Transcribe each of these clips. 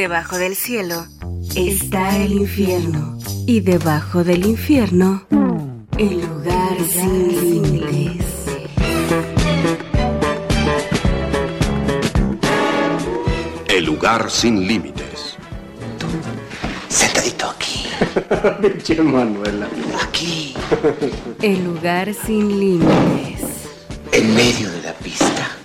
Debajo del cielo está el infierno. Y debajo del infierno, el lugar sin límites. El lugar sin límites. Sentadito aquí. Pinche Manuela. Aquí. El lugar sin límites. En medio de la pista.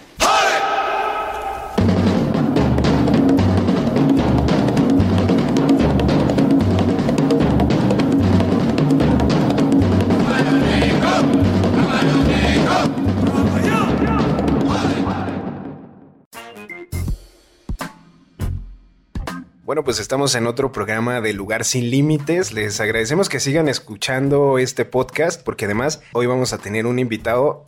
Bueno, pues estamos en otro programa de Lugar Sin Límites. Les agradecemos que sigan escuchando este podcast porque además hoy vamos a tener un invitado,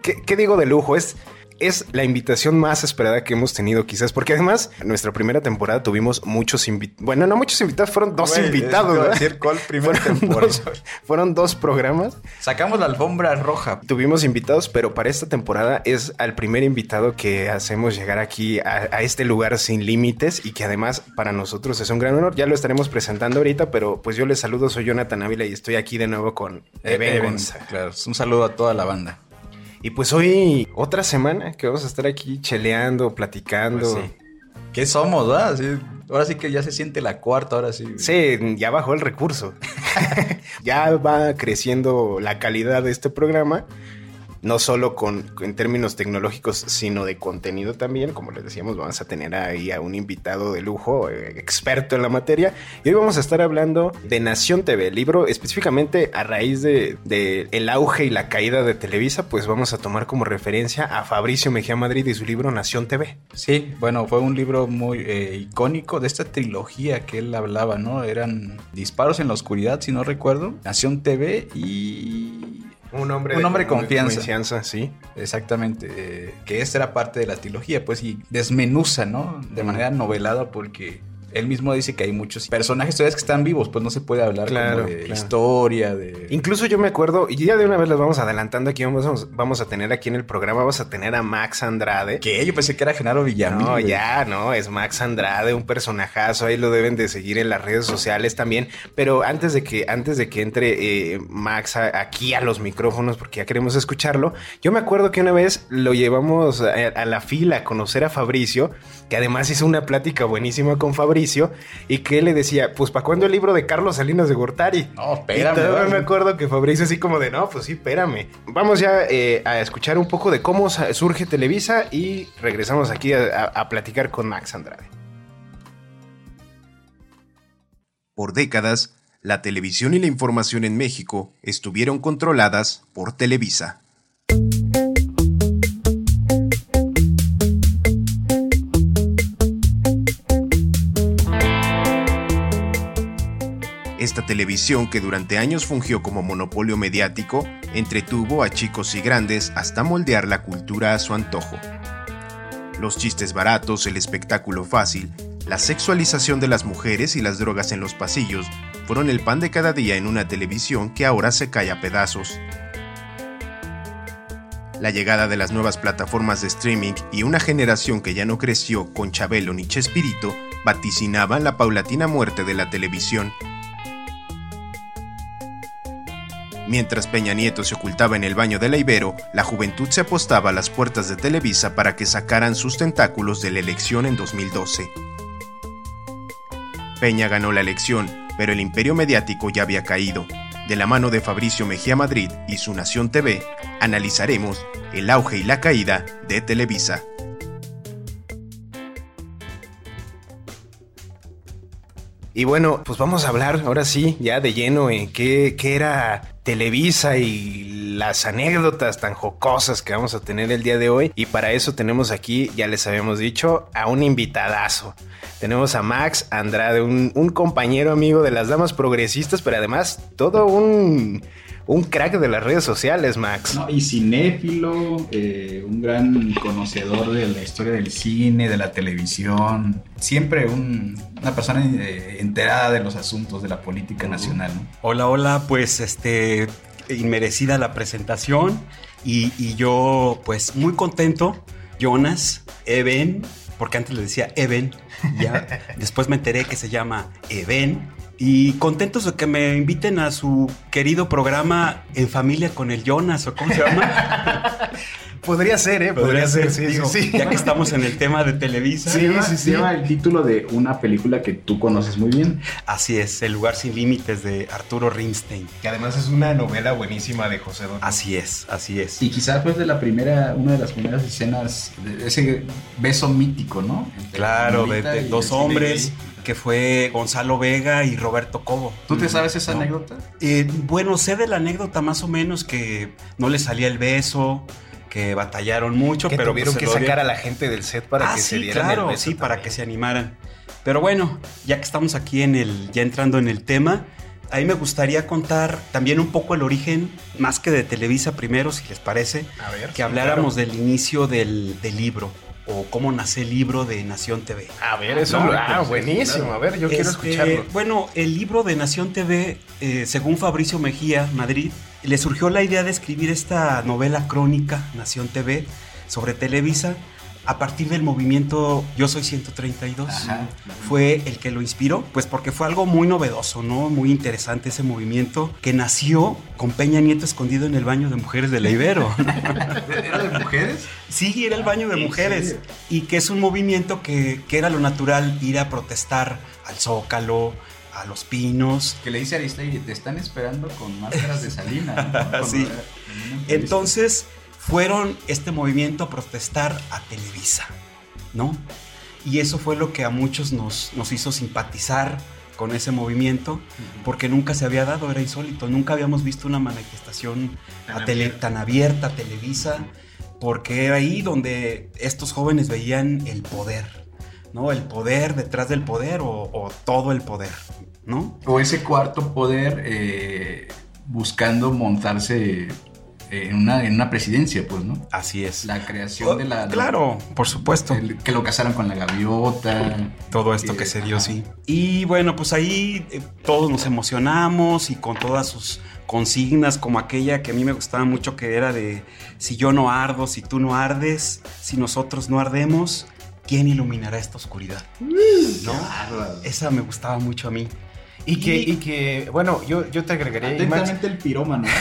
¿qué, qué digo de lujo? Es es la invitación más esperada que hemos tenido quizás, porque además en nuestra primera temporada tuvimos muchos invitados, bueno, no muchos invitados, fueron dos Güey, invitados. ¿verdad? decir, ¿cuál primera fueron, temporada? dos, fueron dos programas, Sacamos la alfombra roja. tuvimos invitados, pero para esta temporada es al primer invitado que hacemos llegar aquí a, a este lugar sin límites y que además para nosotros es un gran honor. Ya lo estaremos presentando ahorita, pero pues yo les saludo, soy Jonathan Ávila y estoy aquí de nuevo con Eben Evans, Gonza. Claro, un saludo a toda la banda. Y pues hoy otra semana que vamos a estar aquí cheleando, platicando. Pues sí. ¿Qué somos, verdad? Sí, ahora sí que ya se siente la cuarta, ahora sí. Sí, ya bajó el recurso. ya va creciendo la calidad de este programa, no solo con, en términos tecnológicos, sino de contenido también. Como les decíamos, vamos a tener ahí a un invitado de lujo, eh, experto en la materia. Y hoy vamos a estar hablando de Nación TV, el libro específicamente a raíz de, de el auge y la caída de Televisa, pues vamos a tomar como referencia a Fabricio Mejía Madrid y su libro Nación TV. Sí, bueno, fue un libro muy eh, icónico de esta trilogía que él hablaba, ¿no? Eran Disparos en la Oscuridad, si no recuerdo, Nación TV y... Un hombre, Un hombre de confianza. confianza, sí. Exactamente, eh, que esta era parte de la trilogía, pues, y desmenuza, ¿no? De manera novelada porque él mismo dice que hay muchos personajes todavía que están vivos, pues no se puede hablar Claro, como de claro. historia, de... Incluso yo me acuerdo, y ya de una vez les vamos adelantando aquí, vamos, vamos a tener aquí en el programa, vamos a tener a Max Andrade. ¿Qué? Yo pensé que era Genaro Villamil. No, ya, no, es Max Andrade, un personajazo, ahí lo deben de seguir en las redes sociales también. Pero antes de que, antes de que entre eh, Max a- aquí a los micrófonos, porque ya queremos escucharlo, yo me acuerdo que una vez lo llevamos a, a la fila a conocer a Fabricio, que además hizo una plática buenísima con Fabricio, y que él le decía, pues, ¿para cuándo el libro de Carlos Salinas de Gortari? No, Y espérame. todavía ¿verdad? me acuerdo que Fabricio así como de, no, pues sí, espérame. Vamos ya eh, a escuchar un poco de cómo surge Televisa y regresamos aquí a, a- a platicar con Max Andrade. Por décadas, la televisión y la información en México estuvieron controladas por Televisa. Esta televisión que durante años fungió como monopolio mediático, entretuvo a chicos y grandes hasta moldear la cultura a su antojo. Los chistes baratos, el espectáculo fácil, la sexualización de las mujeres y las drogas en los pasillos fueron el pan de cada día en una televisión que ahora se cae a pedazos. La llegada de las nuevas plataformas de streaming y una generación que ya no creció con Chabelo ni Chespirito vaticinaban la paulatina muerte de la televisión. Mientras Peña Nieto se ocultaba en el baño de la Ibero, la juventud se apostaba a las puertas de Televisa para que sacaran sus tentáculos de la elección en 2012. Peña ganó la elección, pero el imperio mediático ya había caído. De la mano de Fabricio Mejía Madrid y su Nación TV, analizaremos el auge y la caída de Televisa. Y bueno, pues vamos a hablar ahora sí, ya de lleno, en qué, qué era Televisa y las anécdotas tan jocosas que vamos a tener el día de hoy. Y para eso tenemos aquí, ya les habíamos dicho, a un invitadazo. Tenemos a Max Andrade, un, un compañero amigo de las damas progresistas, pero además todo un un crack de las redes sociales, Max. No, y cinéfilo, eh, un gran conocedor de la historia del cine, de la televisión. Siempre un- una persona eh, enterada de los asuntos de la política nacional. ¿no? Hola, hola, pues este, inmerecida la presentación y, y yo pues muy contento, Jonas, Eben, porque antes le decía Eben, ya después me enteré que se llama Eben. Y contentos de que me inviten a su querido programa En Familia con el Jonas, o cómo se llama. Podría ser, ¿eh? Podría, ser, sí, Digo, sí, sí. Ya que estamos en el tema de Televisa. Sí, sí, sí. Lleva el título de una película que tú conoces muy bien. Así es, El lugar sin límites de Arturo Rimstein. Que además es una novela buenísima de José Don. Así es, así es. Y quizás fue de la primera, una de las primeras escenas de ese beso mítico, ¿no? Entre Claro, de, dos hombres, Cine. Que fue Gonzalo Vega y Roberto Cobo. ¿Tú te sabes esa ¿No? anécdota? Eh, bueno, sé de la anécdota más o menos que no le salía el beso, que batallaron mucho, que pero tuvieron pues, que sacar a la gente del set para ah, que sí, se dieran claro, el beso sí, para que se animaran. Pero bueno, ya que estamos aquí en el, ya entrando en el tema, a mí me gustaría contar también un poco el origen, más que de Televisa primero, si les parece, A ver, que sí, habláramos del inicio del, del libro o cómo nace el libro de Nación TV. A ver, eso. No, ah, buenísimo. claro. A ver, yo quiero Este, escucharlo. Bueno, el libro de Nación TV, eh, según Fabricio Mejía, Madrid, le surgió la idea de escribir esta novela crónica, Nación TV, sobre Televisa, a partir del movimiento Yo Soy 132. Ajá. Fue el que lo inspiró, pues porque fue algo muy novedoso, ¿no? Muy interesante ese movimiento que nació con Peña Nieto escondido en el baño de mujeres de la Ibero. ¿Era de mujeres? Sí, era el baño de ¿En mujeres. Y que es un movimiento que, que era lo natural ir a protestar al Zócalo, a los pinos. Que le dice a Aristegui, te están esperando con máscaras de salina. ¿no? Sí. Entonces fueron este movimiento a protestar a Televisa, ¿no? Y eso fue lo que a muchos nos, nos hizo simpatizar con ese movimiento, porque nunca se había dado, era insólito, nunca habíamos visto una manifestación Tan a tele- abierta. tan abierta a Televisa, porque era ahí donde estos jóvenes veían el poder, ¿no? El poder detrás del poder o, o todo el poder, ¿no? O ese cuarto poder eh, buscando montarse en una, en una presidencia, pues, ¿no? Así es. La creación de la... Oh, Claro, por supuesto. el- que lo casaron con la gaviota. todo esto que se dio, Ajá. sí. Y bueno, pues ahí eh, todos nos emocionamos y con todas sus consignas, como aquella que a mí me gustaba mucho, que era de si yo no ardo, si tú no ardes, si nosotros no ardemos, ¿quién iluminará esta oscuridad? ¿No? Esa me gustaba mucho a mí. Y que, y que, bueno, yo, yo te agregaría, Max, Atentamente el pirómano.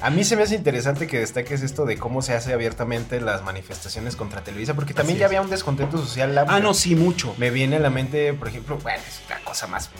a mí se me hace interesante que destaques esto de cómo se hace abiertamente las manifestaciones contra Televisa, porque también Así ya es. había un descontento social. Ah, no, sí, mucho. Me viene a la mente, por ejemplo, bueno, es la cosa más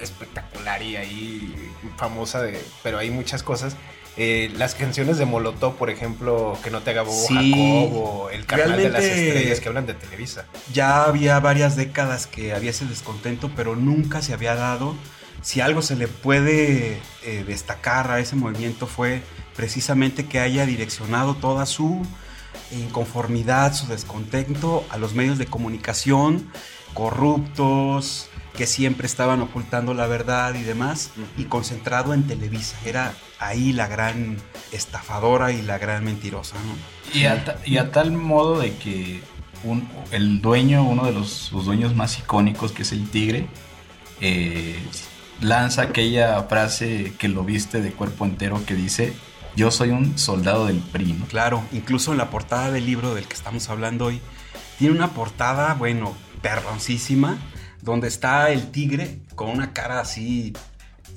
espectacular y ahí famosa, de, pero hay muchas cosas. Eh, las canciones de Molotov, por ejemplo, Que no te haga bobo Sí. Jacobo, El carnal de las estrellas, que hablan de Televisa. Ya había varias décadas que había ese descontento, pero nunca se había dado. Si algo se le puede eh, destacar a ese movimiento fue precisamente que haya direccionado toda su inconformidad, su descontento a los medios de comunicación corruptos, que siempre estaban ocultando la verdad y demás, y concentrado en Televisa. Era ahí la gran estafadora y la gran mentirosa, ¿no? Y a, ta- y a tal modo de que un- el dueño, uno de los sus dueños más icónicos, que es el tigre, eh, lanza aquella frase que lo viste de cuerpo entero que dice, yo soy un soldado del PRI. ¿no? Claro, incluso en la portada del libro del que estamos hablando hoy, tiene una portada, bueno, perroncísima, donde está el tigre con una cara así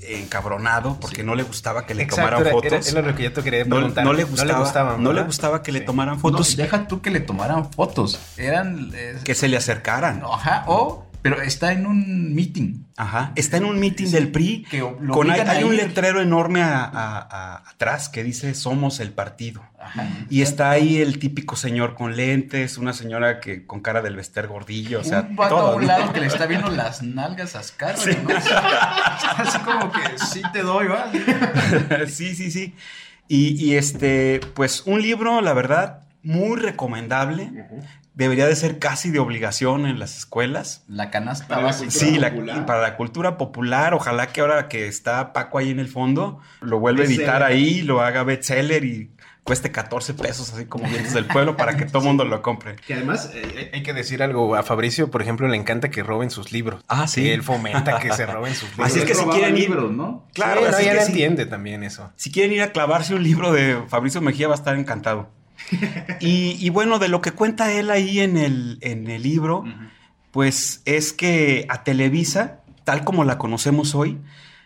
encabronado porque no le gustaba que le Exacto, tomaran era- fotos. era- era lo que yo te quería no, preguntar. no le No le gustaba, gustaban, no le gustaba que le tomaran No, fotos, deja tú que le tomaran fotos. Eran. eh, que se le acercaran. Ajá, o. Pero está en un meeting. Ajá. Está en un meeting del PRI. que lo con, hay, un letrero enorme a- a- a- atrás que dice Somos el partido. Ajá. Y está ahí el típico señor con lentes, una señora que con cara del Vester gordillo, o sea, un vato todo. a un ¿no? lado que le está viendo las nalgas a Scarlett, ¿no? Así como que sí te doy, ¿va? sí, sí, sí. Y, y, este, pues un libro, la verdad, muy recomendable. Debería de ser casi de obligación en las escuelas. La canasta Para básica. Sí, la- para la cultura popular, ojalá que ahora que está Paco ahí en el fondo, lo vuelva a editar ahí, lo haga bestseller y cueste 14 pesos, así como vientos del pueblo, para que todo el mundo lo compre. Que además, eh, Hay que decir algo. A Fabricio, por ejemplo, le encanta que roben sus libros. Ah, sí. Que él fomenta que se roben sus libros. Así es que si quieren ir- libros, ¿no? Claro, Sí, no, así ya que lo sí. entiende también eso. Si quieren ir a clavarse un libro de Fabricio Mejía va a estar encantado. Y, y bueno, de lo que cuenta él ahí en el, en el libro, pues es que a Televisa, tal como la conocemos hoy,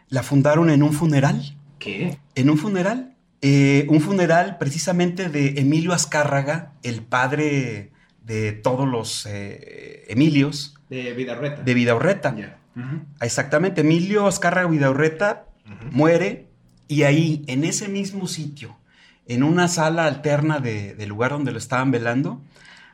la fundaron en un funeral. ¿Qué? En un funeral. Eh, un funeral precisamente de Emilio Azcárraga, el padre de todos los eh, Emilios De Vidarreta. de Vidaurreta. Exactamente, Emilio Azcárraga Vidaurreta muere y ahí, en ese mismo sitio, en una sala alterna de- del lugar donde lo estaban velando,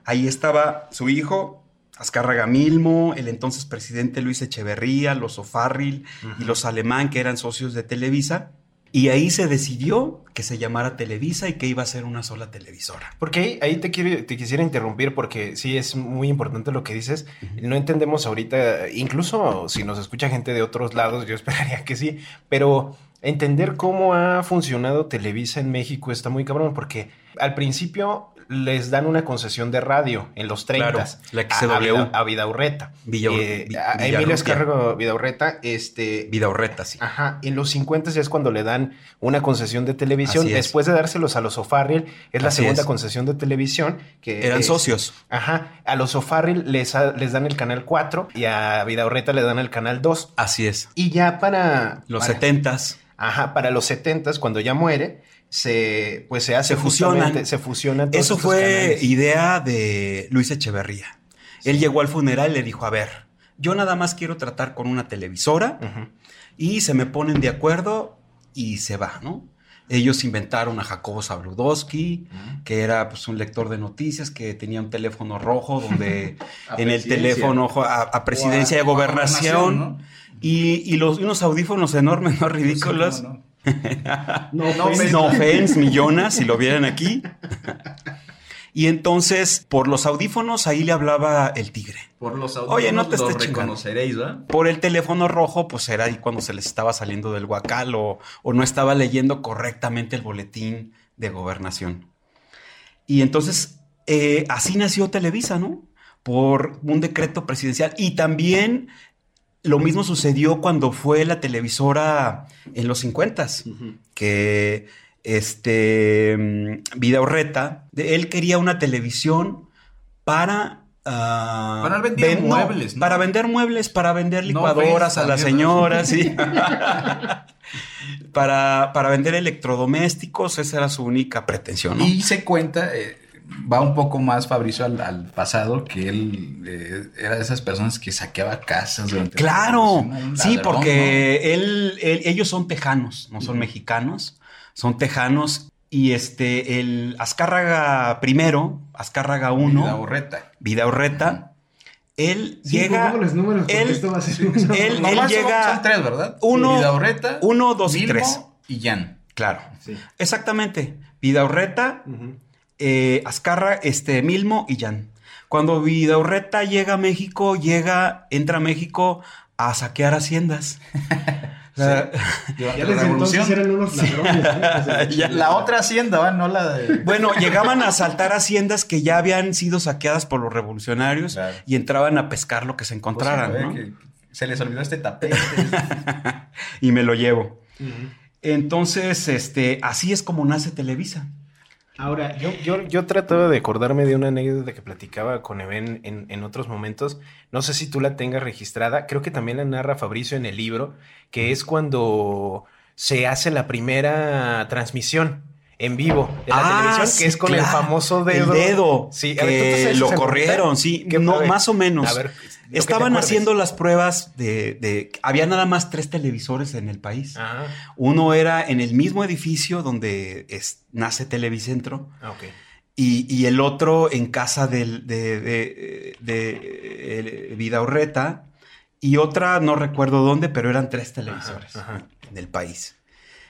ahí estaba su hijo, Azcárraga Milmo, el entonces presidente Luis Echeverría, los O'Farrill y los Alemán, que eran socios de Televisa, y ahí se decidió que se llamara Televisa y que iba a ser una sola televisora. Porque ahí, ahí te, quiero, te quisiera interrumpir porque sí es muy importante lo que dices. No entendemos ahorita, incluso si nos escucha gente de otros lados, yo esperaría que sí, pero entender cómo ha funcionado Televisa en México está muy cabrón porque al principio les dan una concesión de radio en los 30 Claro, la a, XCW. a, Vida- a Vidaurreta. Villa- Eh, Vi- a. Emilio Escargo Vidaurreta, este, Vidaurreta, sí. Ajá, en los 50 ya es cuando le dan una concesión de televisión. Así es. Después de dárselos a los O'Farrill, es la segunda es. concesión de televisión. que Eran es- socios. Ajá, a los O'Farrill les, a- les dan el canal 4 y a Vidaurreta le dan el canal 2. Así es. Y ya para... Los para- setentas. Ajá, para los 70 cuando ya muere, se, pues se hace Se fusionan. Se Eso fue canales. idea de Luis Echeverría. Él llegó al funeral y le dijo, a ver, yo nada más quiero tratar con una televisora y se me ponen de acuerdo y se va, ¿no? Ellos inventaron a Jacobo Zabludowski, que era pues, un lector de noticias, que tenía un teléfono rojo donde en el teléfono a, a presidencia a- de a gobernación, gobernación, ¿no? Y, y los, unos audífonos enormes, no ridículos. No, no. No, No, no offense, millonas, si lo vieran aquí. Y entonces, por los audífonos, ahí le hablaba el tigre. Por los Oye, no te audífonos lo reconoceréis, ¿va? Por el teléfono rojo, pues era ahí cuando se les estaba saliendo del guacal o, o no estaba leyendo correctamente el boletín de gobernación. Y entonces, eh, así nació Televisa, ¿no? Por un decreto presidencial. Y también lo mismo sucedió cuando fue la televisora en los 50 que este mm, Vidaurreta, de- él quería una televisión para ah, Para vender ven- muebles, ¿no? para vender muebles, para vender licuadoras a las señoras, sí. para, para vender electrodomésticos, esa era su única pretensión. Y se cuenta, eh, va un poco más Fabricio al, al pasado, que él eh, era de esas personas que saqueaba casas durante la Claro, sí, porque él, él- ellos son tejanos, no son mexicanos, son tejanos. Y este, el Azcárraga primero, Azcárraga ¿no? 1, Vidaurreta. Vidaurreta, él Sí, llega. los números él- esto va a ser un- él- él Nomás son- llega- Son tres, ¿verdad? Uno- Vidaurreta, uno, dos y tres. Y Jan. Claro, Sí. exactamente. Vidaurreta, Ujú. Eh, Azcarra, este, Milmo y Jan. Cuando Vidaurreta llega a México, llega, entra a México a saquear haciendas. O sea, Ya desde entonces eran unos ladrones. ¿no? O sea, Ya. La otra hacienda, ¿va? No la de... Bueno, llegaban a asaltar haciendas que ya habían sido saqueadas por los revolucionarios Claro. y entraban a pescar lo que se encontraran. Pues, ¿no? que se les olvidó este tapete. y me lo llevo. Entonces, este, así es como nace Televisa. Ahora, yo, yo, yo trataba de acordarme de una anécdota que platicaba con Eben en, en otros momentos. No sé si tú la tengas registrada. Creo que también la narra Fabricio en el libro, que es cuando se hace la primera transmisión en vivo de la Ah, televisión, sí, que es con el famoso dedo. El dedo. Sí, a ver, ¿tú te que sabes lo corrieron, sí. ¿Qué- no, más o menos. a ver, Estaban haciendo las pruebas de, de- Había nada más tres televisores en el país. Ah, Uno era en el mismo edificio donde es- nace Televicentro. ah. Y, y el otro en casa del, de, de, de, eh. Y otra, no recuerdo dónde, pero eran tres televisores ajá. en el país.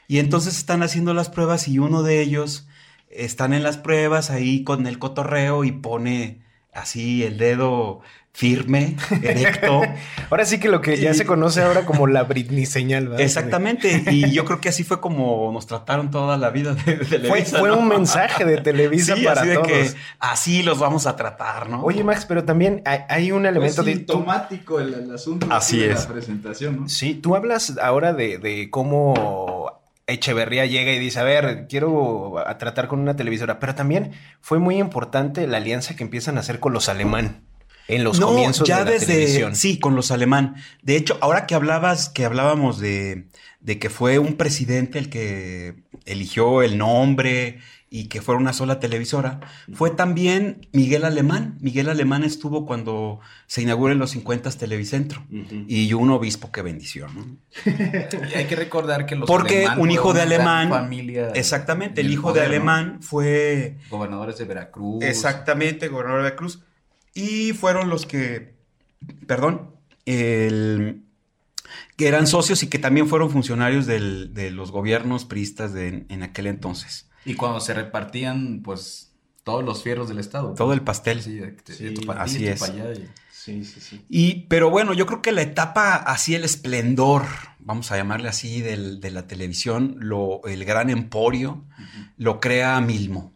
Y entonces están haciendo las pruebas y uno de ellos están en las pruebas ahí con el cotorreo y pone así el dedo firme, erecto. Ahora sí que lo que ya Y- se conoce ahora como la Britney señal, ¿verdad? Exactamente. Y yo creo que así fue como nos trataron toda la vida de, de Fue, Televisa. fue ¿no? un mensaje de Televisa Sí, para así de todos. que así los vamos a tratar, ¿no? Oye, Max, pero también hay, hay un elemento de. tú- el, el asunto Así de es. la presentación, ¿no? Sí, tú hablas ahora de, de cómo Echeverría llega y dice, a ver, quiero a tratar con una televisora, pero también fue muy importante la alianza que empiezan a hacer con los alemán en los comienzos ya de la desde televisión. sí, con los alemán. De hecho, ahora que hablabas, que hablábamos de, de que fue un presidente el que eligió el nombre y que fue una sola televisora, fue también Miguel Alemán. Miguel Alemán estuvo cuando se inauguró en los 50 Televicentro y un obispo que bendición. ¿no? Y hay que recordar que los Porque alemán un hijo de alemán, familia exactamente, el hijo de alemán fue Gobernadores de Veracruz. Exactamente, gobernador de Cruz. Y fueron los que, perdón, el- que eran socios y que también fueron funcionarios del- de los gobiernos priistas de, en aquel entonces. Y cuando se repartían, pues, todos los fierros del Estado. Todo el pastel. Sí, de, de Sí, tu para así tu es. y- Sí, sí, sí. Y, pero bueno, yo creo que la etapa, así el esplendor, vamos a llamarle así, del- de la televisión, lo, el gran emporio, lo crea Milmo.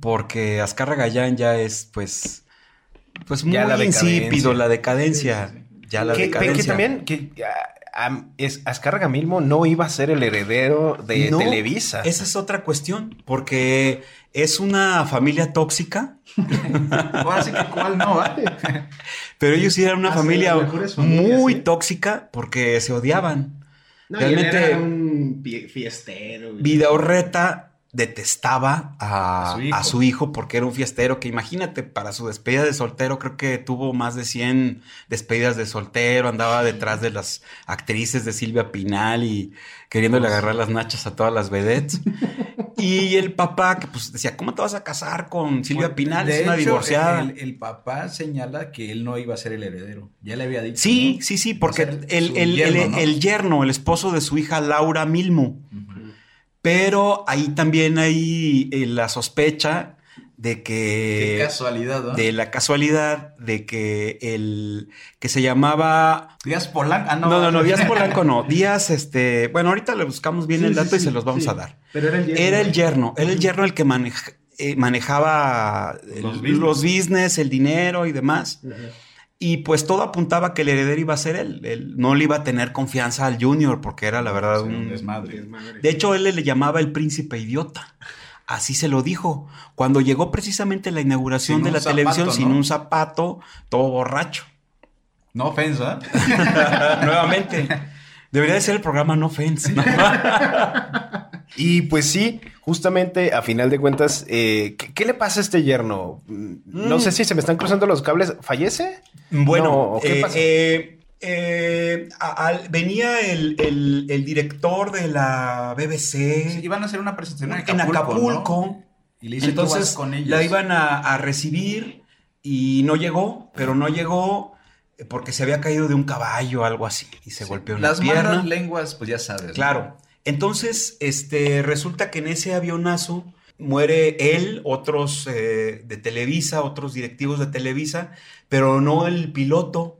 Porque Azcárraga Gallán ya es, pues, pues muy Ya la insípido, la decadencia. Ya la que, decadencia. que también que ah, es, Azcárraga Milmo no iba a ser el heredero de No, Televisa. Esa es otra cuestión, porque es una familia tóxica, Ahora sí que cuál no, ¿eh? pero ellos sí eran una Hasta familia muy tóxica porque se odiaban. No, y él Realmente- era un fiestero. güey. Vidaurreta detestaba a, A su hijo. a su hijo porque era un fiestero que imagínate, para su despedida de soltero creo que tuvo más de 100 despedidas de soltero, andaba detrás de las actrices de Silvia Pinal y queriéndole agarrar las nachas a todas las vedettes. y el papá que pues decía, ¿cómo te vas a casar con Silvia Pinal? De es una hecho, divorciada. El, el papá señala que él no iba a ser el heredero. Ya le había dicho. Sí, ¿no? sí, sí, porque el, el- yerno, el- ¿no? el yerno, el esposo de su hija Laura Milmo. Pero ahí también hay eh, la sospecha de Qué que... casualidad, ¿no? De la casualidad de que el... que se llamaba... Díaz Polanco. Ah, No, no, no, Díaz Polanco no. Díaz, este... Bueno, ahorita le buscamos bien Sí, el sí, dato y sí, se los vamos a dar. Pero era el yerno. Era el yerno, era el yerno el que maneja- eh, manejaba el- Los los, business. el dinero y demás. Ajá. Y pues todo apuntaba que el heredero iba a ser él. Él no le iba a tener confianza al Junior porque era la verdad Sí, un desmadre. Desmadre. De hecho, él le llamaba el príncipe idiota. Así se lo dijo. Cuando llegó precisamente la inauguración Sin de la zapato, televisión sin un zapato, todo borracho. No ofensa. Nuevamente. Debería de ser el programa No Offense. ¿no? Y pues sí, justamente a final de cuentas, eh, ¿qué, qué le pasa a este yerno? Mm, No Mm. sé si se me están cruzando los cables. ¿Fallece? Bueno, No, ¿o ¿qué eh, pasa? eh, eh, a- venía el, el- el director de la BBC Sí, iban a hacer una presentación en en Acapulco. Y le dice, "Tú Entonces con ellos. la iban a, a recibir y no llegó, pero no llegó porque se había caído de un caballo o algo así y se golpeó en Las la pierna. malas lenguas, pues ya sabes. ¿no? Entonces, este, resulta que en ese avionazo muere él, otros eh, de Televisa, otros directivos de Televisa, pero no el piloto.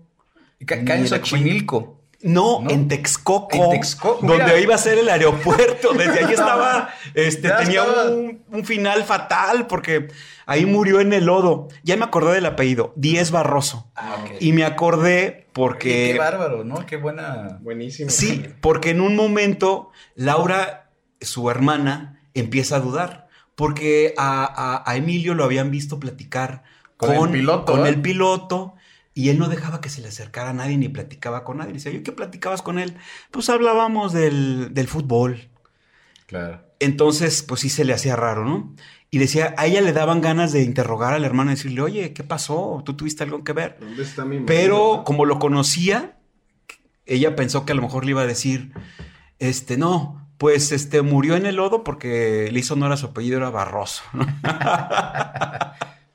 Cae en Xochimilco. No, ¿No? en Texcoco. En Texcoco, Donde mira. iba a ser el aeropuerto. Desde ahí estaba, este, tenía estaba. un, un final fatal porque ahí murió en el lodo. Ya me acordé del apellido, Díez Barroso. Ah, ok. Y me acordé porque... Qué bárbaro, ¿no? Qué buena. Buenísimo. Sí, porque en un momento Laura, su hermana, empieza a dudar. porque a, a- a Emilio lo habían visto platicar Con con, el piloto, con ¿eh? el piloto y él no dejaba que se le acercara a nadie ni platicaba con nadie. Dice, oye, ¿qué platicabas con él? Pues hablábamos del, del fútbol. Claro. Entonces, pues sí se le hacía raro, ¿no? Y decía, a ella le daban ganas de interrogar al hermano y decirle, oye, ¿qué pasó? ¿Tú tuviste algo que ver? ¿Dónde está mi Pero como lo conocía, ella pensó que a lo mejor le iba a decir, este, no, pues este murió en el lodo porque le hizo honor a su apellido, era Barroso. ¿no?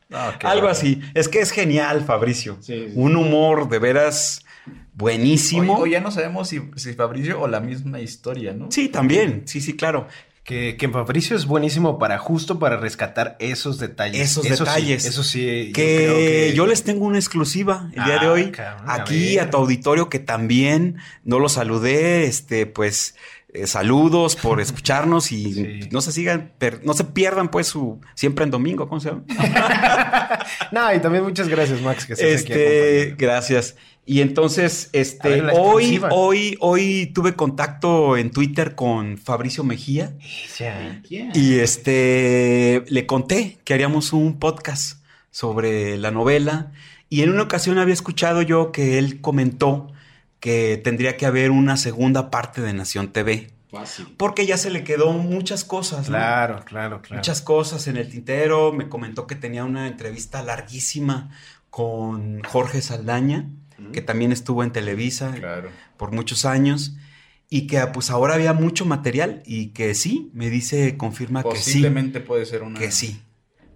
No, qué Algo así. Es que es genial, Fabricio. Sí, sí. Un humor de veras buenísimo. O, o ya no sabemos si, si Fabricio o la misma historia, ¿no? Sí, también. Sí, sí, claro. Que, que Fabricio es buenísimo para justo para rescatar esos detalles. Esos Eso sí, detalles. eso sí. yo que, yo les tengo una exclusiva el día de Ah, hoy. cabrón, aquí a tu auditorio que también no lo saludé, este, pues eh, saludos por escucharnos y Sí. no se sigan, no se pierdan pues su siempre en domingo, ¿cómo se llama? No, y también muchas gracias, Max, que aquí Este, acompañando. gracias. Y entonces, este, ver, hoy, hoy, hoy tuve contacto en Twitter con Fabricio Mejía. Sí. Y este le conté que haríamos un podcast sobre la novela. Y en una ocasión había escuchado yo que él comentó que tendría que haber una segunda parte de Nación TV. Fácil. Porque ya se le quedó muchas cosas, ¿no? Claro, claro, claro. Muchas cosas en el tintero. Me comentó que tenía una entrevista larguísima con Jorge Saldaña, que también estuvo en Televisa Claro. por muchos años. Y que pues ahora había mucho material y que sí, me dice, confirma que sí Posiblemente puede ser una. que sí,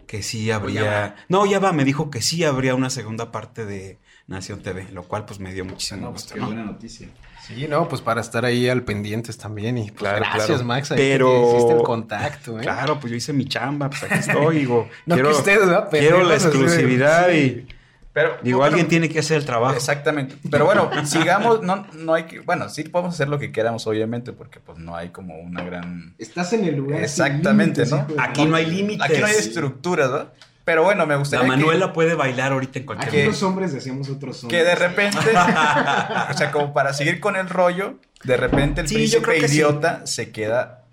que sí habría. No, ya va, me dijo que sí habría una segunda parte de Nación TV, lo cual pues me dio muchísimo No, pues gusto. qué ¿no? buena noticia. Sí, no, pues para estar ahí al pendientes también. Y pues, Claro, gracias, claro. Max. ahí Pero- hiciste el contacto, ¿eh? Claro, pues yo hice mi chamba, pues aquí estoy, digo. No quiero, que ustedes, ¿verdad? quiero la exclusividad sí. y Pero. digo, bueno, alguien tiene que hacer el trabajo. Exactamente. Pero bueno, sigamos. No, no hay que. Bueno, sí podemos hacer lo que queramos, obviamente, porque pues no hay como una gran. Estás en el lugar. sin Exactamente, límites, ¿no? Aquí no hay límites. Aquí no hay estructuras, ¿verdad? Pero bueno, me La gustaría. que- Manuela puede bailar ahorita en Aquí cualquier que- momento. los hombres decíamos otros hombres. Que de repente, o sea, como para seguir con el rollo, de repente el Sí, príncipe que sí. idiota se queda,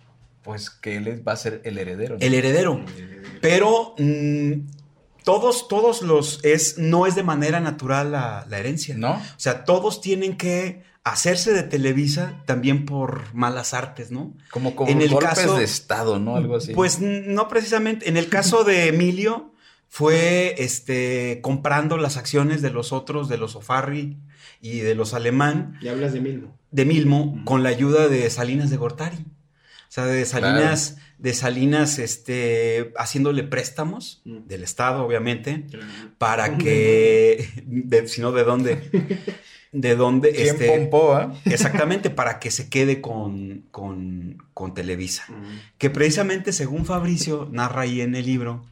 pues que él va a ser el heredero. ¿no? El heredero. Pero mm, todos, todos los es, no es de manera natural la, la herencia. ¿No? O sea, todos tienen que hacerse de Televisa también por malas artes, ¿no? Como, como En el golpes caso- de estado, ¿no? Algo así. Pues no precisamente. En el caso de Emilio, fue este comprando las acciones de los otros, de los Ofarri y de los Alemán, Y hablas de Milmo. de Milmo, con la ayuda de Salinas de Gortari. O sea, de Salinas, de Salinas, este, haciéndole préstamos Mm. del Estado, obviamente, para que, de- si no, ¿de dónde? ¿De dónde? ¿Quién Este, pompó, exactamente, para que se quede con, con, con Televisa. Que precisamente, según Fabricio narra ahí en el libro,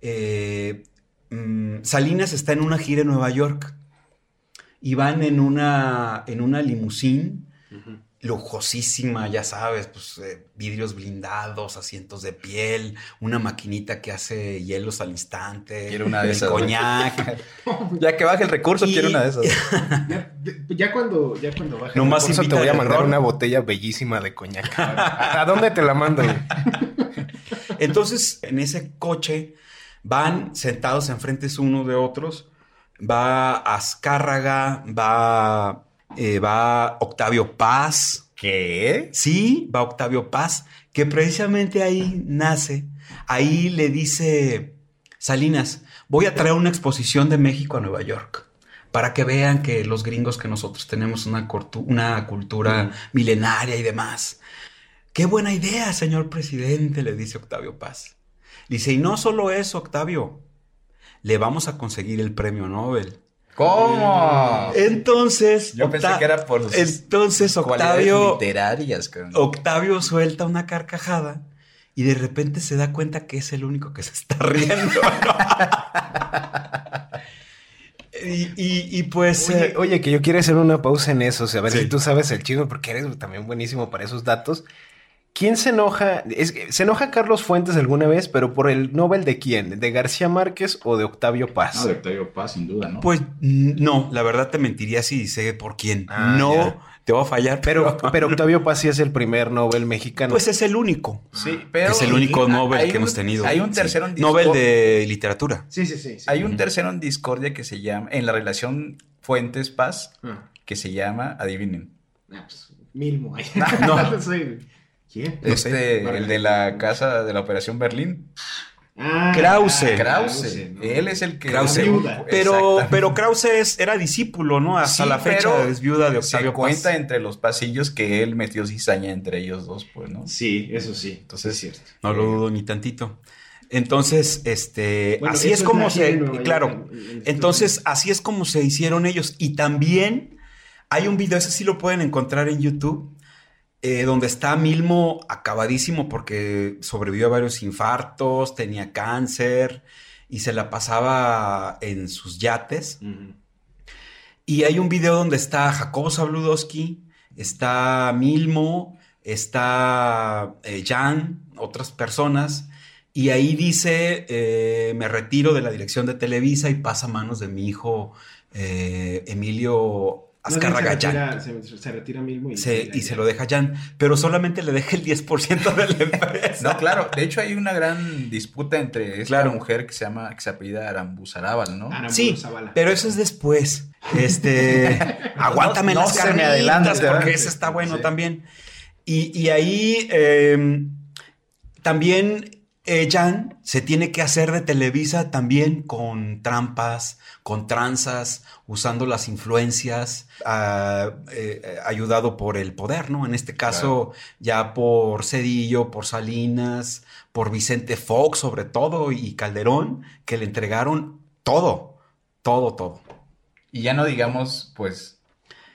eh, mm, Salinas está en una gira en Nueva York y van en una, en una limusín lujosísima, ya sabes, pues eh, vidrios blindados, asientos de piel, una maquinita que hace hielos al instante, Quiero una de el esas, coñac. Ya que baje el recurso, Y- quiero una de esas. Ya, cuando, ya cuando baja. No más Por eso te voy a mandar una botella bellísima de coñac. ¿A dónde te la mando? Entonces, en ese coche van sentados enfrente unos de otros. Va Azcárraga, va, eh, va Octavio Paz. ¿Qué? Sí, va Octavio Paz, que precisamente ahí nace. Ahí le dice Salinas, voy a traer una exposición de México a Nueva York. Para que vean que los gringos que nosotros tenemos una, cultura milenaria y demás. Qué buena idea, señor presidente, le dice Octavio Paz. Dice, y no solo eso, Octavio, le vamos a conseguir el premio Nobel. ¿Cómo? Entonces, Yo pensé que era por sus entonces cualidades Octavio, literarias. Octavio suelta una carcajada y de repente se da cuenta que es el único que se está riendo. y, y- y pues... Oye, eh, oye, que yo quiero hacer una pausa en eso. O sea, a ver Sí. si tú sabes el chisme, porque eres también buenísimo para esos datos. ¿Quién se enoja? Es ¿Se enoja Carlos Fuentes alguna vez, pero por el Nobel de quién? ¿De García Márquez o de Octavio Paz? No, de Octavio Paz, sin duda, ¿no? Pues no, la verdad te mentiría si sé por quién. Ah, no ya. te voy a fallar. Pero, pero Octavio Paz sí es el primer Nobel mexicano. Pues es el único. Sí, pero. Es el único hay Nobel un- que hemos tenido. Hay un Sí. tercero en Nobel discor- de literatura. Sí, sí, sí. sí. Hay un tercero en discordia que se llama. En la relación Fuentes-Paz, Ah, que se llama. Adivinen. ah, pues, Milmo. No. soy- ¿Quién? Este, el de la casa de la Operación Berlín. Ah, Krause. Krause. ¿no? Él es el que. Krause. viuda. Pero, pero Krause es- era discípulo, ¿no? Hasta Sí, la fecha es viuda de Se Octavio cuenta Paz. entre los pasillos que él metió cizaña entre ellos dos, pues, ¿no? Sí, eso sí. Entonces, es cierto. No lo dudo ni tantito. Entonces, este, Bueno, así es como se, Nueva claro. en- en- en- Entonces, así es como se hicieron ellos. Y también hay un video, ese sí lo pueden encontrar en YouTube, eh, donde está Milmo acabadísimo porque sobrevivió a varios infartos, tenía cáncer y se la pasaba en sus yates. Y hay un video donde está Jacobo Zabludowski, está Milmo, está eh, Jan, otras personas. Y ahí dice, eh, me retiro de la dirección de Televisa y pasa a manos de mi hijo Emilio Azcárraga Jan. Se retira, se, se retira mismo y, Se- y se lo deja Jan, pero solamente le deja el 10% de la empresa. No, claro. De hecho, hay una gran disputa entre esta Claro. mujer que se llama, que se apellida Arambuzarábal, ¿no? Sí, Zavala. pero eso es después. Este, aguántame No- no las se me carnitas adelante, porque ese está bueno Sí. también. Y, y ahí eh, también eh, Jan se tiene que hacer de Televisa también con trampas, con tranzas, usando las influencias, ah, eh, ayudado por el poder, ¿no? En este caso, ya por Cedillo, por Salinas, por Vicente Fox, sobre todo, y Calderón, que le entregaron todo, todo, todo. Y ya no digamos, pues.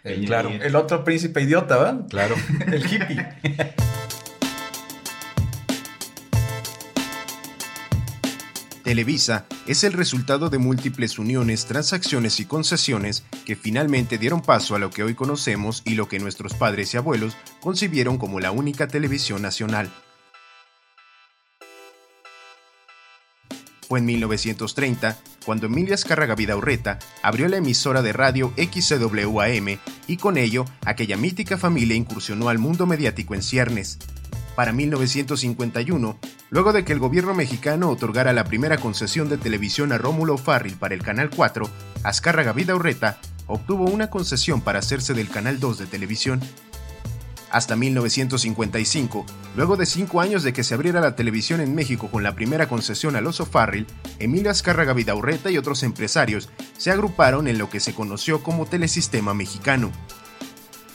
El, Claro. el otro príncipe idiota, ¿verdad? Claro. El hippie. Televisa es el resultado de múltiples uniones, transacciones y concesiones que finalmente dieron paso a lo que hoy conocemos y lo que nuestros padres y abuelos concibieron como la única televisión nacional. Fue en 1930 cuando Emilia Azcárraga Vidaurreta abrió la emisora de radio XCWAM y con ello aquella mítica familia incursionó al mundo mediático en ciernes. Para 1951, luego de que el gobierno mexicano otorgara la primera concesión de televisión a Rómulo Farril para el Canal 4, Azcárraga Vidaurreta obtuvo una concesión para hacerse del Canal 2 de televisión. Hasta 1955, luego de cinco años de que se abriera la televisión en México con la primera concesión al Oso Farril, Emilio Azcárraga Vidaurreta y otros empresarios se agruparon en lo que se conoció como Telesistema Mexicano.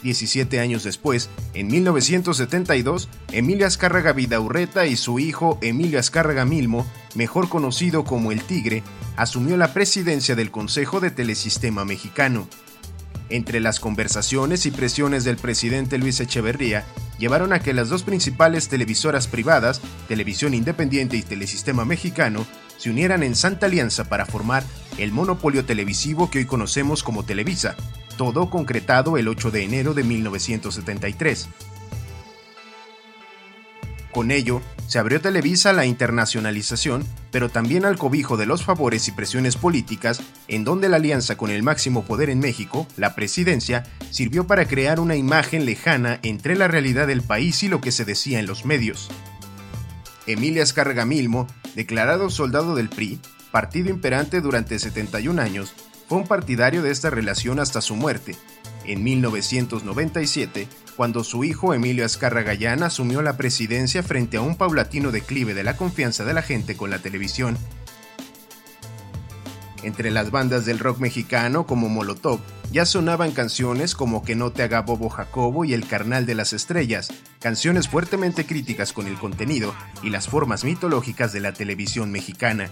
17 años después, en 1972, Emilio Azcárraga Vidaurreta y su hijo Emilio Azcárraga Milmo, mejor conocido como El Tigre, asumió la presidencia del Consejo de Telesistema Mexicano. Entre las conversaciones y presiones del presidente Luis Echeverría, llevaron a que las dos principales televisoras privadas, Televisión Independiente y Telesistema Mexicano, se unieran en Santa Alianza para formar el monopolio televisivo que hoy conocemos como Televisa, todo concretado el 8 de enero de 1973. Con ello, se abrió Televisa a la internacionalización, pero también al cobijo de los favores y presiones políticas, en donde la alianza con el máximo poder en México, la presidencia, sirvió para crear una imagen lejana entre la realidad del país y lo que se decía en los medios. Emilia Azcárraga Milmo, declarado soldado del PRI, partido imperante durante 71 años, fue un partidario de esta relación hasta su muerte, en 1997, cuando su hijo Emilio Azcárraga Llán asumió la presidencia frente a un paulatino declive de la confianza de la gente con la televisión. Entre las bandas del rock mexicano como Molotov ya sonaban canciones como Que no te haga bobo Jacobo y El carnal de las estrellas, canciones fuertemente críticas con el contenido y las formas mitológicas de la televisión mexicana.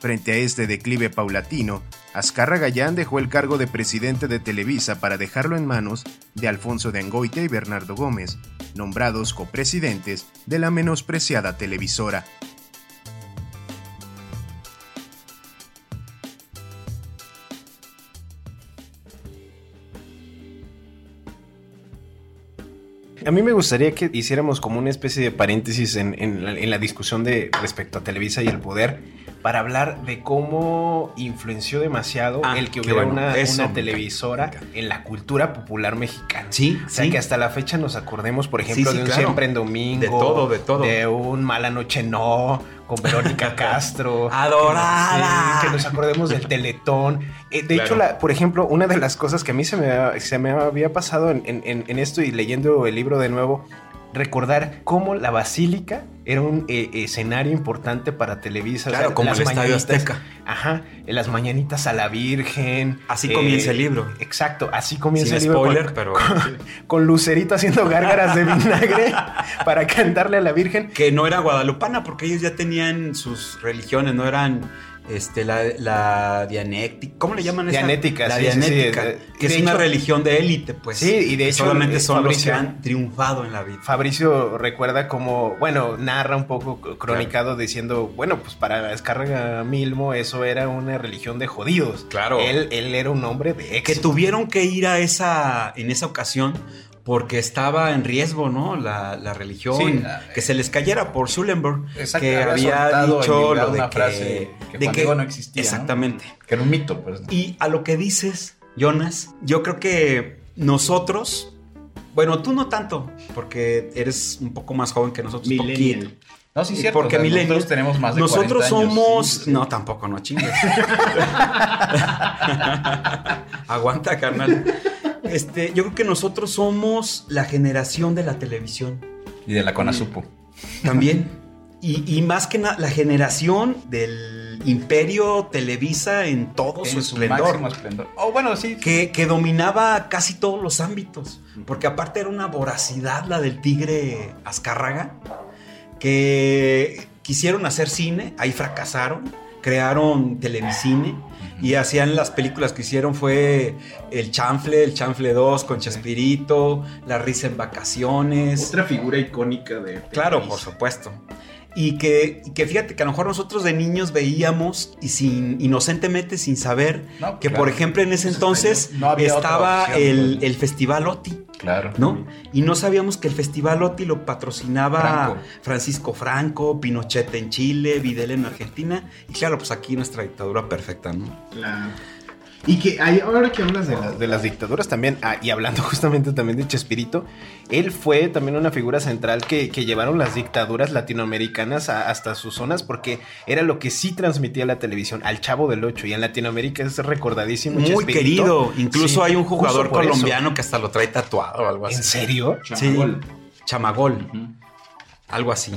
Frente a este declive paulatino, Azcárraga Llán dejó el cargo de presidente de Televisa para dejarlo en manos de Alfonso de Angoitia y Bernardo Gómez, nombrados copresidentes de la menospreciada televisora. A mí me gustaría que hiciéramos como una especie de paréntesis en, en la, en la discusión de respecto a Televisa y el poder para hablar de cómo influenció demasiado Ah, el que hubiera bueno. una, una televisora en la cultura popular mexicana. Sí, O sea, sí. que hasta la fecha nos acordemos, por ejemplo, Sí, sí, de un claro. Siempre en Domingo. De todo, de todo. De un Mala Noche No, con Verónica Castro. Adorada. Sí, que nos acordemos del Teletón. Eh, de Claro. hecho, la- por ejemplo, una de las cosas que a mí se me, se me había pasado en- en- en esto y leyendo el libro de nuevo, recordar cómo la Basílica era un eh, escenario importante para Televisa. O Claro, sea, como las el Estadio mañanitas- Azteca. Ajá, en las mañanitas a la Virgen. Así comienza el libro. Exacto, así comienza Sin el libro. spoiler, con- pero- Con, con Lucerito haciendo gárgaras de vinagre para cantarle a la Virgen. Que no era guadalupana, porque ellos ya tenían sus religiones, no eran este, la, la dianética. ¿Cómo le llaman esa? Dianética, La sí, sí, sí. dianética. Que es una religión de élite, pues. Sí, y de que hecho, Solamente eh, son los que Fabricio- han triunfado en la vida. Fabricio recuerda como, bueno, narra un poco cronicado diciendo, bueno, pues para Escárraga Milmo eso era una religión de jodidos. Claro. Él, él era un hombre de Que éxito. tuvieron que ir a esa, en esa ocasión porque estaba en riesgo, ¿no? La, la religión, Sí, que se les cayera por Schulenburg, Exacto, que había dicho lo de que, que de Diego no existía, ¿no? Exactamente. Que era un mito, pues. ¿no? Y a lo que dices, Jonas, yo creo que nosotros, bueno, tú no tanto, porque eres un poco más joven que nosotros, Millennial. poquito. No, sí, cierto. Porque o sea, nosotros tenemos más de Nosotros 40 años. somos. Sí, sí. No, tampoco, no chingues. Aguanta, carnal. Este, yo creo que nosotros somos la generación de la televisión. Y de la Conasupo. También. Y, y más que nada, la generación del imperio Televisa en todo su En su esplendor. máximo esplendor. Oh, bueno, sí. Que, que dominaba casi todos los ámbitos. Porque aparte era una voracidad la del tigre Azcárraga. Que quisieron hacer cine, ahí fracasaron. Crearon televisine y hacían las películas que hicieron fue El Chanfle, El Chanfle 2 con Chespirito, La Risa en Vacaciones. Otra figura icónica de. Claro, por supuesto. Y que, y que fíjate que a lo mejor nosotros de niños veíamos y sin inocentemente sin saber No, que claro. por ejemplo en ese entonces No había otra estaba opción, el, el Festival OTI, Claro. ¿no? Y no sabíamos que el Festival OTI lo patrocinaba Franco. Francisco Franco, Pinochet en Chile, Videla en Argentina y claro, pues aquí nuestra dictadura perfecta, ¿no? Claro. Y que hay, ahora que hablas de de, la. las- de las dictaduras también, ah, y hablando justamente también de Chespirito, él fue también una figura central que, que llevaron las dictaduras latinoamericanas a- hasta sus zonas porque era lo que sí transmitía la televisión, al Chavo del Ocho, y en Latinoamérica es recordadísimo. Muy Chespirito. querido, incluso Sí, hay un jugador eso. colombiano que hasta lo trae tatuado o algo así. ¿En serio? Sí, Chamagol. Chamagol, algo así.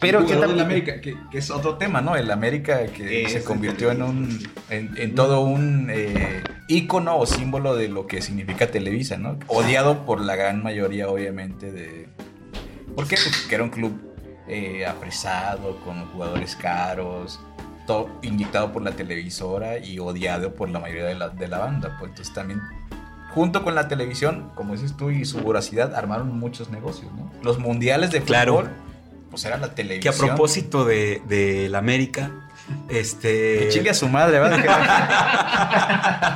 Pero que también... América, que, que es otro tema, ¿no? El América que Es se convirtió en un en, en todo un eh, ícono o símbolo de lo que significa Televisa, ¿no? Odiado por la gran mayoría, obviamente, de... ¿Por qué? Pues porque era un club eh, apresado, con jugadores caros, todo inyectado por la televisora y odiado por la mayoría de la, de la banda. Pues entonces también junto con la televisión, como dices tú, y su voracidad, armaron muchos negocios, ¿no? Los mundiales de fútbol, Claro. Pues era la Que televisión. a propósito de, de la América, este. Que chingue a su madre, ¿verdad?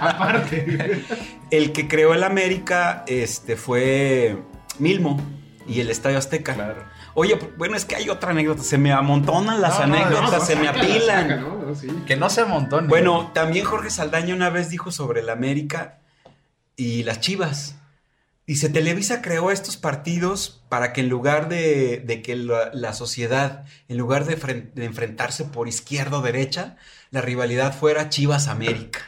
Aparte. El que creó el América este, fue Milmo y el Estadio Azteca. Claro. Oye, bueno, es que hay otra anécdota. Se me amontonan las No, no, anécdotas, no, se me apilan. saca, ¿no? No, sí. Que no se amontone. Bueno, también Jorge Saldaña una vez dijo sobre el América y las Chivas. Dice, Televisa creó estos partidos para que en lugar de, de que la, la sociedad, en lugar de, fren- de enfrentarse por izquierda o derecha, la rivalidad fuera Chivas América.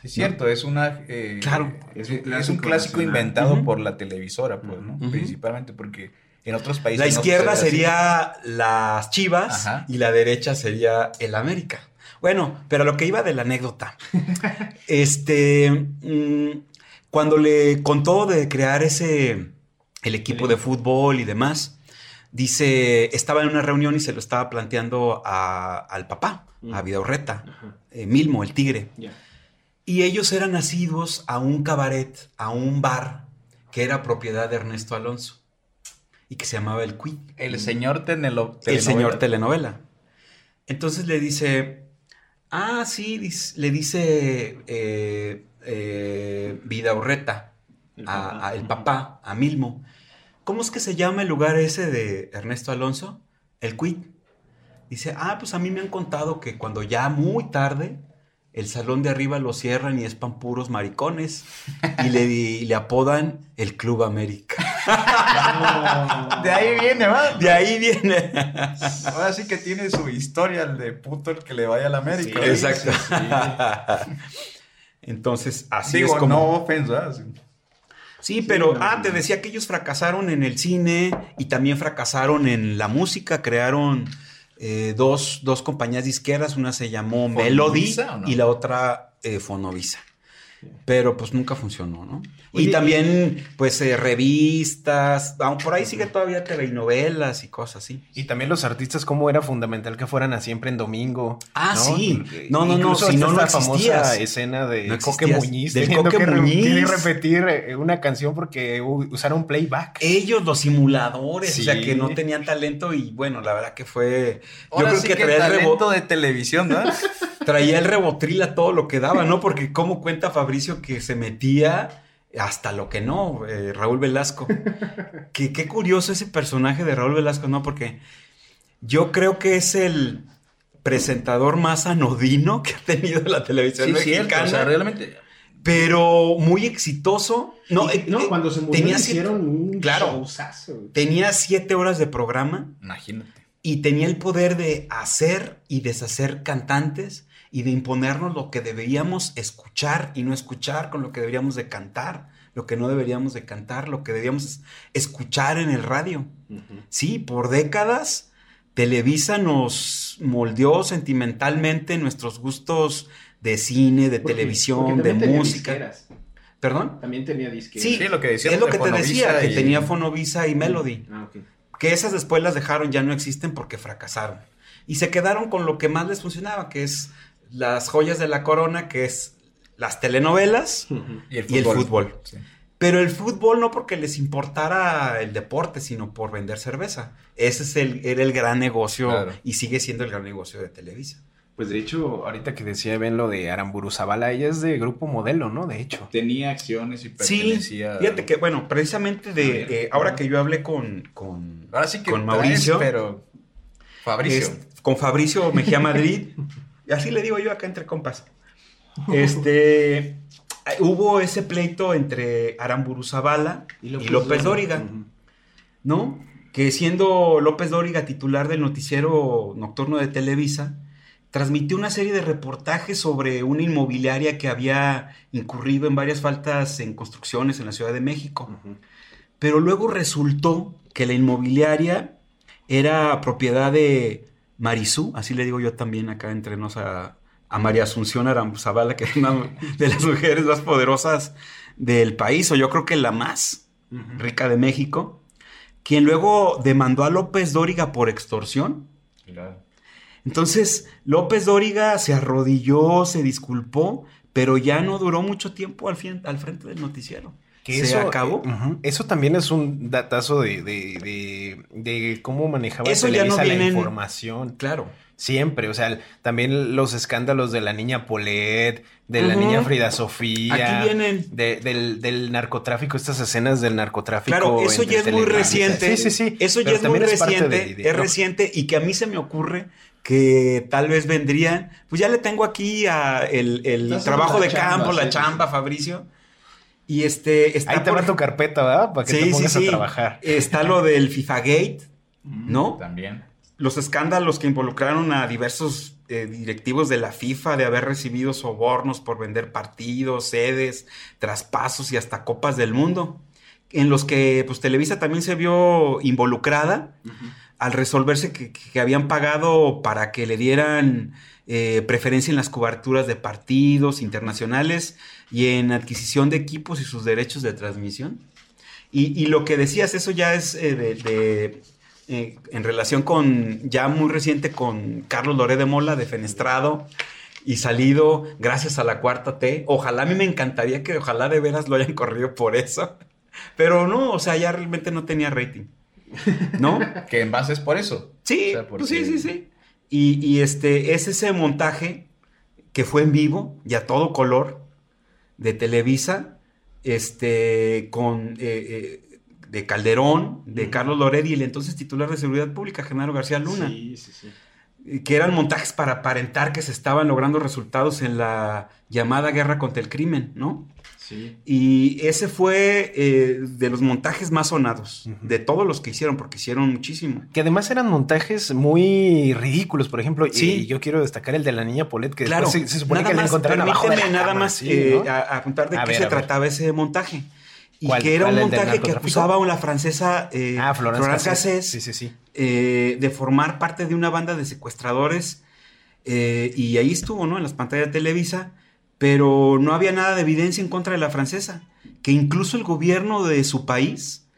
Sí, es cierto, es una. eh, Claro. Es Es un clásico inventado por la televisora, pues, ¿no? Principalmente porque en otros países. La no izquierda así. sería las Chivas Ajá. y la derecha sería el América. Bueno, pero a lo que iba de la anécdota. este, mm, cuando le contó de crear ese, el equipo de fútbol y demás, dice, estaba en una reunión y se lo estaba planteando a- al papá, a Mm. Vidaurreta, eh, Milmo, el tigre. Ya. Y ellos eran asiduos a un cabaret, a un bar que era propiedad de Ernesto Alonso y que se llamaba El Cuy. El señor tenelo- El señor telenovela. telenovela. Entonces le dice, ah, sí, le dice eh, eh, Vidaurreta El a- papá. a el papá, a Milmo. ¿cómo es que se llama el lugar ese de Ernesto Alonso? El Quid. Dice, ah, pues a mí me han contado que cuando ya muy tarde el salón de arriba lo cierran y es pan puros maricones y le, y le apodan el Club América. De ahí viene, ¿va? De ahí viene. Ahora sí que tiene su historia el de puto el que le vaya a la América. Sí, exacto. Entonces, así Digo, es como... no ¿verdad? Sí. Sí, pero ah, te decía que ellos fracasaron en el cine y también fracasaron en la música. Crearon eh, dos, dos compañías disqueras. Una se llamó Melody y la otra eh, Fonovisa. Pero pues nunca funcionó, ¿no? Oye, y también, pues, eh, revistas. aún por ahí sigue todavía TV y novelas y cosas así. Y también los artistas, cómo era fundamental que fueran a siempre en domingo. Ah, ¿no? sí. No, no, no, si no, no esta famosa escena de No Coque. Muñiz. Del Coque que Muñiz. repetir eh, una canción porque usaron playback. Ellos, los simuladores, o sea, Sí. que no tenían talento y bueno, la verdad que fue... Ahora sí que, traía el talento de televisión, ¿verdad? traía el rebotril a todo lo que daba, ¿no? Porque cómo cuenta Fabricio que se metía hasta lo que no, eh, Raúl Velasco. que, qué curioso ese personaje de Raúl Velasco, ¿no? Porque yo creo que es el presentador más anodino que ha tenido la televisión Sí, mexicana. cierto. O sea, realmente. Pero muy exitoso. No, eh, no, cuando se murió tenía le siete- hicieron un Claro. showzazo. Tenía siete horas de programa Imagínate. y tenía el poder de hacer y deshacer cantantes y de imponernos lo que deberíamos escuchar y no escuchar con lo que deberíamos de cantar, lo que no deberíamos de cantar, lo que deberíamos es- escuchar en el radio. Sí, por décadas Televisa nos moldeó sentimentalmente nuestros gustos de cine, de Porque- televisión, porque de también tenía música. disqueras. ¿Perdón? También tenía disqueras. Sí, Sí, lo que decíamos es lo que te decía, que y- tenía Fonovisa y Melody. Ah, ok. Que esas después las dejaron, ya no existen porque fracasaron. Y se quedaron con lo que más les funcionaba, que es las joyas de la corona, que es las telenovelas Y el y el fútbol. Sí. Pero el fútbol no porque les importara el deporte, sino por vender cerveza. Ese es el, era el gran negocio Claro. y sigue siendo el gran negocio de Televisa. Pues de hecho, ahorita que decía Ben lo de Aramburu Zavala, ella es de grupo modelo, ¿no? De hecho. Tenía acciones y Sí, pertenecía. fíjate que, bueno, precisamente de eh, ahora que yo hablé con, con, Ahora sí que con traes, Mauricio, pero. Fabricio. Es- con Fabricio Mejía Madrid. y así le digo yo acá entre compas. Este. Hubo ese pleito entre Aramburu Zavala y López, Dóriga, ¿no? Que siendo López Dóriga titular del noticiero nocturno de Televisa, transmitió una serie de reportajes sobre una inmobiliaria que había incurrido en varias faltas en construcciones en la Ciudad de México. Pero luego resultó que la inmobiliaria era propiedad de Marisú, así le digo yo también acá entre nos a, a María Asunción Arambuzabala, que es una de las mujeres más poderosas del país, o yo creo que la más rica de México, quien luego demandó a López Dóriga por extorsión. Claro. Entonces, López Dóriga se arrodilló, se disculpó, pero ya no duró mucho tiempo al frente del noticiero. Que se eso, acabó. eh, eso también es un datazo de, de, de- de cómo manejaba Eso ya no Televisa viene la en- información. Claro. Siempre, o sea, también los escándalos de la niña Polet, de la niña Frida Sofía. Aquí vienen. de- del, del narcotráfico, estas escenas del narcotráfico. Claro, eso ya es muy reciente. Sí, sí, sí. Eso ya Pero es muy reciente. de- de- es no, reciente y que a mí se me ocurre que tal vez vendrían. Pues ya le tengo aquí a el, el trabajo de chamba, campo, la sí, chamba, Fabricio. Y este está Ahí te va tu carpeta, ¿verdad? Para que te pongas a trabajar. Está lo del FIFA Gate, Mm, ¿no? También. Los escándalos que involucraron a diversos eh, directivos de la FIFA de haber recibido sobornos por vender partidos, sedes, traspasos y hasta copas del mundo, en los que pues Televisa también se vio involucrada al resolverse que, habían pagado para que le dieran eh, preferencia en las coberturas de partidos internacionales y en adquisición de equipos y sus derechos de transmisión. Y, lo que decías, eso ya es eh, de, de, eh, en relación con, ya muy reciente con Carlos Loré de Mola, defenestrado y salido gracias a la cuarta T. Ojalá a mí me encantaría que ojalá de veras lo hayan corrido por eso. Pero no, o sea, ya realmente no tenía rating. ¿No? Que en base es por eso. Sí, O sea, porque- pues sí, sí, sí. Y, y este, es ese montaje que fue en vivo y a todo color de Televisa, este, con, eh, eh, de Calderón, de Carlos Loret y el entonces titular de Seguridad Pública, Genaro García Luna. Sí, sí, sí. Que eran montajes para aparentar que se estaban logrando resultados en la llamada guerra contra el crimen, ¿no? Sí. Y ese fue eh, de los montajes más sonados, de todos los que hicieron, porque hicieron muchísimo. Que además eran montajes muy ridículos, por ejemplo. Sí. Y yo quiero destacar el de la niña Polet, que Claro, se, se supone nada que más, encontraron abajo de la nada cama, más sí, eh, ¿no? a, a contar de A qué ver, se trataba ese montaje. Y que era un ¿Cuál, el del montaje que acusaba a la francesa eh, Ah, Florence Florence Cassés. Sí, eh, de formar parte de una banda de secuestradores. y ahí estuvo, ¿no? En las pantallas de Televisa. Pero no había nada de evidencia en contra de la francesa. Que incluso el gobierno de su país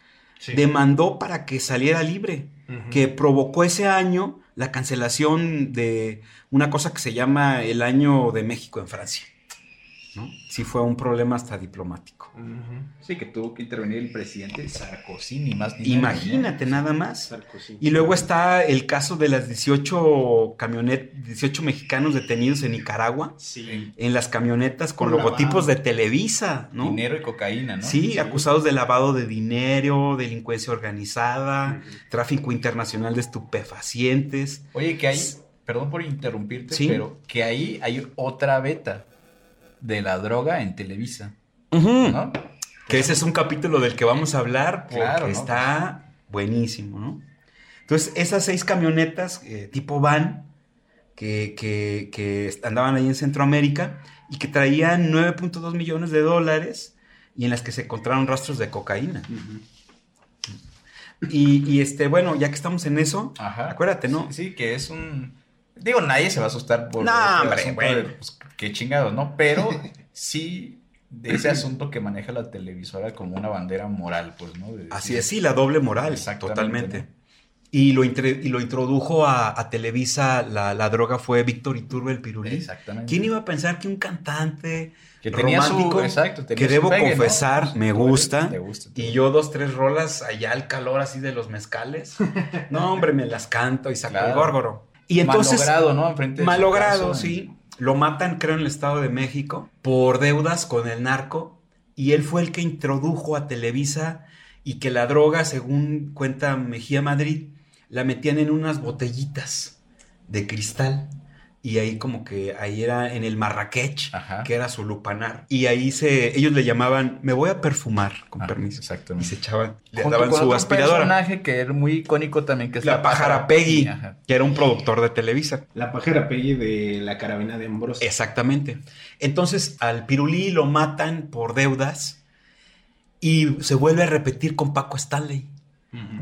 demandó para que saliera libre. Que provocó ese año la cancelación de una cosa que se llama el año de México en Francia. ¿No? Sí fue un problema hasta diplomático. Sí, que tuvo que intervenir el presidente Sarkozy, ni más ni menos, Imagínate nada más. Sarkozy. Y luego está el caso de las 18 camionet 18 mexicanos detenidos en Nicaragua, Sí. en las camionetas con logotipos lavado. de Televisa, ¿no? Dinero y cocaína, ¿no? Sí, acusados de lavado de dinero, delincuencia organizada, tráfico internacional de estupefacientes. Oye, que hay, perdón por interrumpirte, Sí. pero que ahí hay otra beta de la droga en Televisa, ¿no? Que ese es un capítulo del que vamos a hablar porque Claro, ¿no? está buenísimo, ¿no? Entonces, esas seis camionetas eh, tipo van que, que- que andaban ahí en Centroamérica y que traían 9.2 millones de dólares y en las que se encontraron rastros de cocaína. y, y, este, bueno, ya que estamos en eso, Ajá. acuérdate, ¿no? Sí, sí, que es un... Digo, nadie se va a asustar por... No, hombre, bueno. pues, qué chingados, ¿no? Pero sí de ese asunto que maneja la televisora como una bandera moral, pues, ¿no? De Así es, sí, la doble moral, totalmente. ¿no? Y lo, y lo introdujo a, a Televisa, la, la droga fue Víctor Iturbe el Pirulí. Exactamente. ¿Quién iba a pensar que un cantante Que tenía su- romántico, exacto, tenía que su debo confesar, me gusta, eres- te gusta, te y yo dos, tres rolas allá al calor así de los mezcales, no hombre, me las canto y saco el górgoro. Y entonces, Malogrado, ¿no? Enfrente de malogrado, sí, lo matan creo en el Estado de México por deudas con el narco y él fue el que introdujo a Televisa y que la droga, según cuenta Mejía Madrid, la metían en unas botellitas de cristal. Y ahí como que ahí era en el Marrakech, Ajá. que era su lupanar. Y ahí se, ellos le llamaban, me voy a perfumar, con Ah, permiso. exactamente. Y se echaban, le Junto daban con su otro aspiradora. personaje que era muy icónico también, que es La pájara Peggy, Ajá. que era un productor de Televisa. La pajera Peggy de la carabina de Ambrosio. Exactamente. Entonces al Pirulí lo matan por deudas y se vuelve a repetir con Paco Stanley.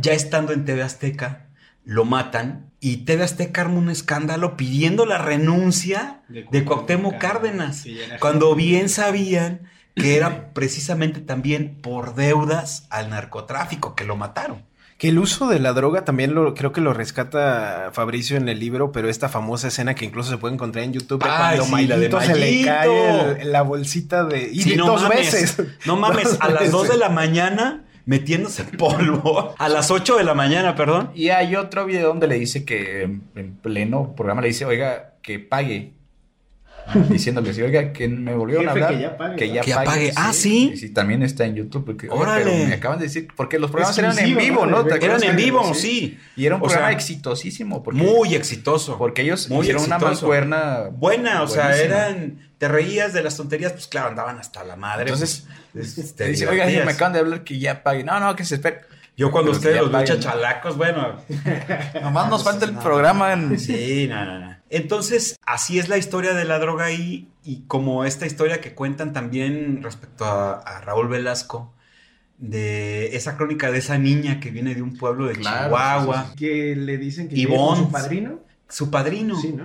Ya estando en TV Azteca, lo matan y TV Azteca arma un escándalo pidiendo la renuncia De de, Cuauhtémoc Cárdenas, cuando bien sabían que era precisamente también por deudas al narcotráfico que lo mataron. Que el uso de la droga también lo creo que lo rescata Fabricio en el libro, pero esta famosa escena que incluso se puede encontrar en YouTube Ay, cuando sí, la de Mayito se le cae el- la bolsita de y Sí, de no dos mames. veces. No mames, Dos a las 2 de la mañana metiéndose polvo. A las 8 de la mañana, perdón. Y hay otro video donde le dice que en, en pleno programa le dice, oiga, que pague. Diciéndole, sí, oiga, que me volvieron a Jefe, hablar. que ya pague, Que ya Que apague. Ah, ¿sí? Y sí, también está en YouTube. Porque, oiga, Órale. pero me acaban de decir, porque los programas eran en vivo, ¿no? ¿no? ¿Te Eran en que- vivo, sí. Y era un O programa sea, exitosísimo. Porque, Muy exitoso. Porque ellos Muy hicieron una mancuerna. Buena, o sea, eran. Te reías de las tonterías, pues claro, andaban hasta la madre. Entonces, pues, Te dice, oiga, me acaban de hablar que ya pague. No, no, que se espere. Yo cuando Pero ustedes que los ven chachalacos, bueno. Nomás nos falta el programa en... Sí, no, no, no. Entonces, así es la historia de la droga ahí. Y como esta historia que cuentan también respecto a, a Raúl Velasco, de esa crónica de esa niña que viene de un pueblo de Claro, Chihuahua, Que le dicen que Ivonne. su padrino. su padrino. Sí, ¿no?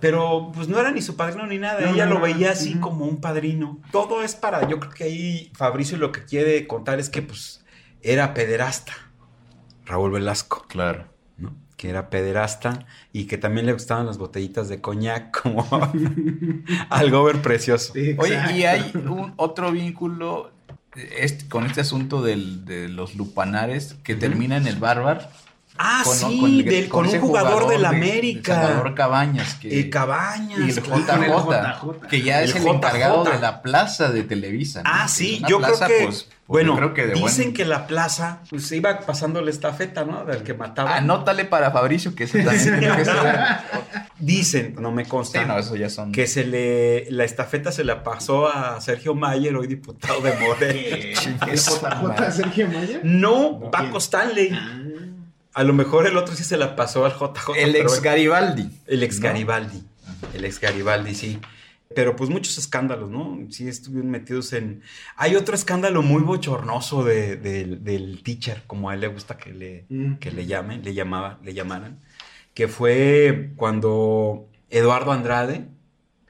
Pero pues no era ni su padrino ni nada, No, ella no, lo no, veía así como un padrino. Todo es para, yo creo que ahí Fabricio lo que quiere contar es que pues era pederasta, Raúl Velasco, Claro. Que era pederasta y que también le gustaban las botellitas de coñac como al gober precioso. Sí, Oye, y hay un otro vínculo este- con este asunto del- de los lupanares que termina en el bárbaro. Ah, sí, con, un jugador, del América. Salvador Cabañas. Que, eh, Cabañas. Y el JJ, que ya es el encargado de la plaza de Televisa. Ah, sí, yo creo que... Pues, pues, bueno, creo que dicen que la plaza pues, se iba pasando la estafeta, ¿no? Del que mataba. Anótale para Fabricio que ese también que Dicen, no me consta. Sí, no, eso ya son. Que se le, la estafeta se la pasó a Sergio Mayer, hoy diputado de Morelos. ¿El JJ Sergio Mayer? No, Paco Stanley. A lo mejor el otro sí se la pasó al JJ. El ex Garibaldi. El ex Garibaldi. El ex Garibaldi, sí. Pero pues muchos escándalos, ¿no? Sí estuvieron metidos en... Hay otro escándalo muy bochornoso de, del teacher, como a él le gusta que le, mm. que le llamen, le llamaba, le llamaran, que fue cuando Eduardo Andrade,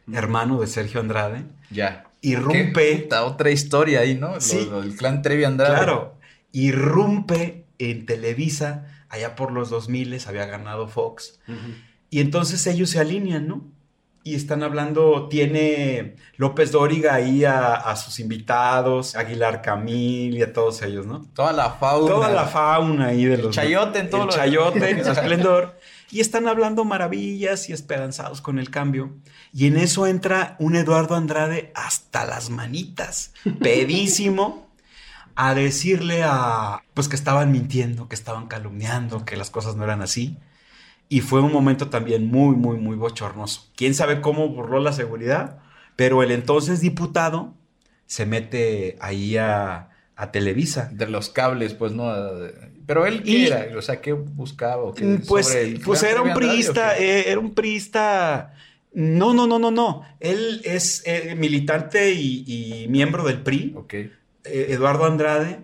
mm. hermano de Sergio Andrade, ya. irrumpe... Está otra historia ahí, ¿no? Sí. el clan Trevi Andrade. Claro, irrumpe en Televisa allá por los 2000 había ganado Fox. Y entonces ellos se alinean, ¿no? Y están hablando, tiene López Dóriga ahí a, sus invitados, Aguilar Camil y a todos ellos, ¿no? Toda la fauna. Toda la fauna ahí de los... Chayote en todo el chayote en su esplendor. Y están hablando maravillas y esperanzados con el cambio. Y en eso entra un Eduardo Andrade hasta las manitas, pedísimo a decirle a, pues que estaban mintiendo, que estaban calumniando, que las cosas no eran así. Y fue un momento también muy, muy, muy bochornoso. ¿Quién sabe cómo burló la seguridad? Pero el entonces diputado se mete ahí a, a Televisa. De los cables, pues no. Pero él, ¿qué era? O sea, ¿qué buscaba? pues, pues era un priista, eh, era un priista. No, no, no, no, no. Él es eh, militante y, y, miembro del PRI. Ok. Eh, Eduardo Andrade,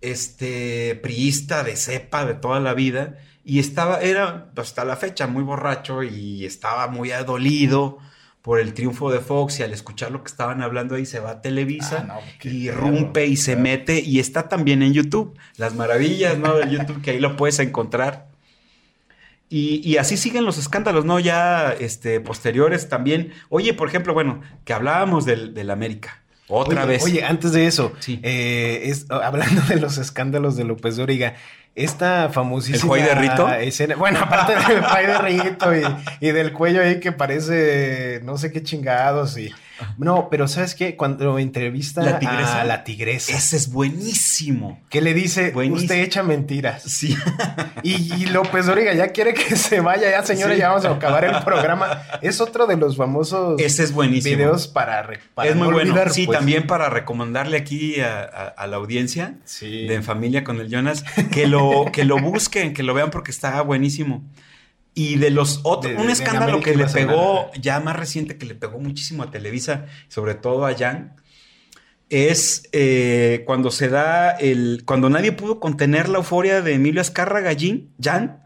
este priista de cepa de toda la vida, y estaba, era hasta la fecha muy borracho y estaba muy adolido por el triunfo de Fox y al escuchar lo que estaban hablando ahí se va a Televisa ah, y rompe y se mete y está también en YouTube. Las maravillas, ¿no? De YouTube que ahí lo puedes encontrar. Y, así siguen los escándalos, ¿no? Ya este, posteriores también. Oye, por ejemplo, bueno, que hablábamos del, del América. Otra vez. Oye, antes de eso, eh, es, hablando de los escándalos de López Dóriga, esta famosísima ¿El de Rito? escena, bueno, aparte del Juay de Rito y, del cuello ahí que parece no sé qué chingados y no, pero ¿sabes qué? Cuando entrevista la tigresa. a la tigresa. Ese es buenísimo. Que le dice, usted echa mentiras. Sí. Y, López Dóriga ya quiere que se vaya, ya señores, ya vamos a acabar el programa. Es otro de los famosos Ese es buenísimo. videos para, para Es muy bueno. Sí, pues. también para recomendarle aquí a, la audiencia de En Familia con el Jonas que lo que lo busquen, que lo vean porque está buenísimo. Y de los otros, un escándalo que le pegó, ya más reciente, que le pegó muchísimo a Televisa, sobre todo a Jan, es eh, cuando se da el. Cuando nadie pudo contener la euforia de Emilio Azcárraga, Jan,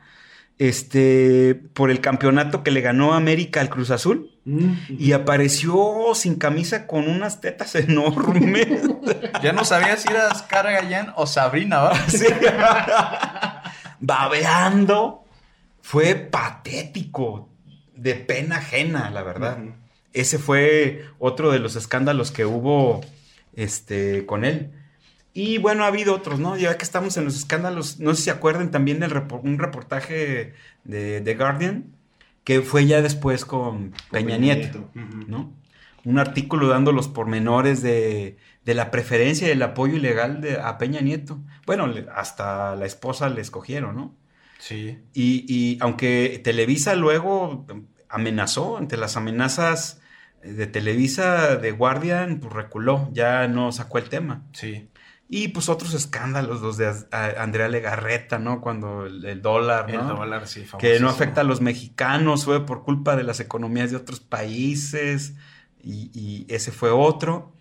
este, por el campeonato que le ganó América al Cruz Azul. Mm. Y apareció sin camisa con unas tetas enormes. ya no sabía si era Azcárraga Jan o Sabrina, ¿va? Sí. Babeando. Fue patético. De pena ajena, la verdad. Ese fue otro de los escándalos que hubo este, con él. Y bueno, ha habido otros, ¿no? Ya que estamos en los escándalos, no sé si se acuerdan también del un reportaje de The Guardian, que fue ya después con, Peña, Nieto, ¿no? Un artículo dando los pormenores de, de la preferencia y el apoyo ilegal de, a Peña Nieto. Bueno, hasta la esposa le escogieron, ¿no? Sí. Y, y aunque Televisa luego amenazó, ante las amenazas de Televisa de Guardian, pues reculó, ya no sacó el tema. Sí. Y pues otros escándalos, los de Andrea Legarreta, ¿no? Cuando el, dólar, ¿no? El dólar, sí, Que no afecta a los mexicanos, fue por culpa de las economías de otros países. Y, ese fue otro.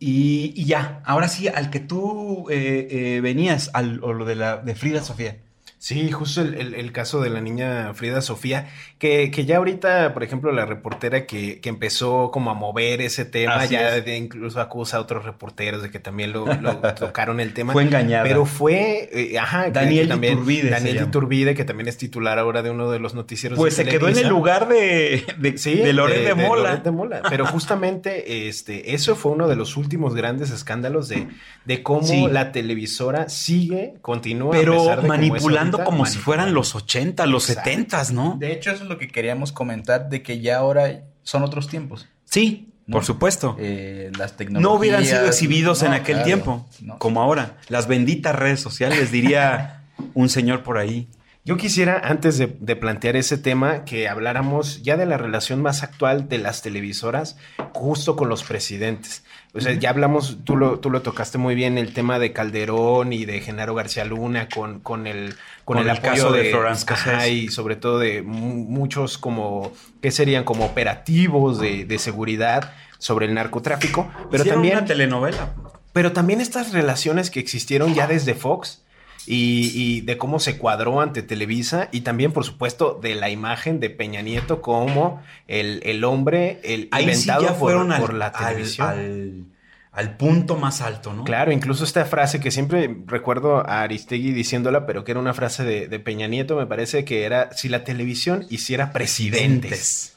Y, ya, ahora sí, al que tú eh, eh, venías, al, o lo de, la, de Frida Sofía. Sí, justo el, el- el caso de la niña Frida Sofía, que, que ya ahorita, por ejemplo, la reportera que, que empezó como a mover ese tema, Así ya de- incluso acusa a otros reporteros de que también lo, lo tocaron el tema. Fue engañada. Pero fue, eh, ajá, Daniel también, Iturbide Daniel. Iturbide, que también es titular ahora de uno de los noticieros Pues de se quedó en el lugar de, de, Sí, de Loret de, Mola. Loret de Mola. Pero justamente este, eso fue uno de los últimos grandes escándalos de, de cómo Sí. la televisora sigue, continúa. a Pero pesar de manipulando como si fueran los 80, los Exacto. 70, ¿no? De hecho, eso es lo que queríamos comentar, de que ya ahora son otros tiempos. Sí, ¿no? por supuesto. Eh, las tecnologías. No hubieran sido exhibidos en aquel claro, tiempo, no. como ahora. Las benditas redes sociales, diría un señor por ahí. Yo quisiera, antes de, de plantear ese tema, que habláramos ya de la relación más actual de las televisoras justo con los presidentes. O sea, ya hablamos, tú lo, tú lo tocaste muy bien, el tema de Calderón y de Genaro García Luna con, con el, con Con el, el apoyo caso de de, Florence Cassés. y sobre todo de mu- muchos como, ¿qué serían? Como operativos de, de seguridad sobre el narcotráfico. Pero Hicieron también... una telenovela. Pero también estas relaciones que existieron ya desde Fox y, y de cómo se cuadró ante Televisa y también, por supuesto, de la imagen de Peña Nieto como el, el hombre el Ahí sí inventado ya por- fueron por, al, la televisión. al- al punto más alto, ¿no? Claro, incluso esta frase que siempre recuerdo a Aristegui diciéndola, pero que era una frase de, de Peña Nieto, me parece que era si la televisión hiciera presidentes.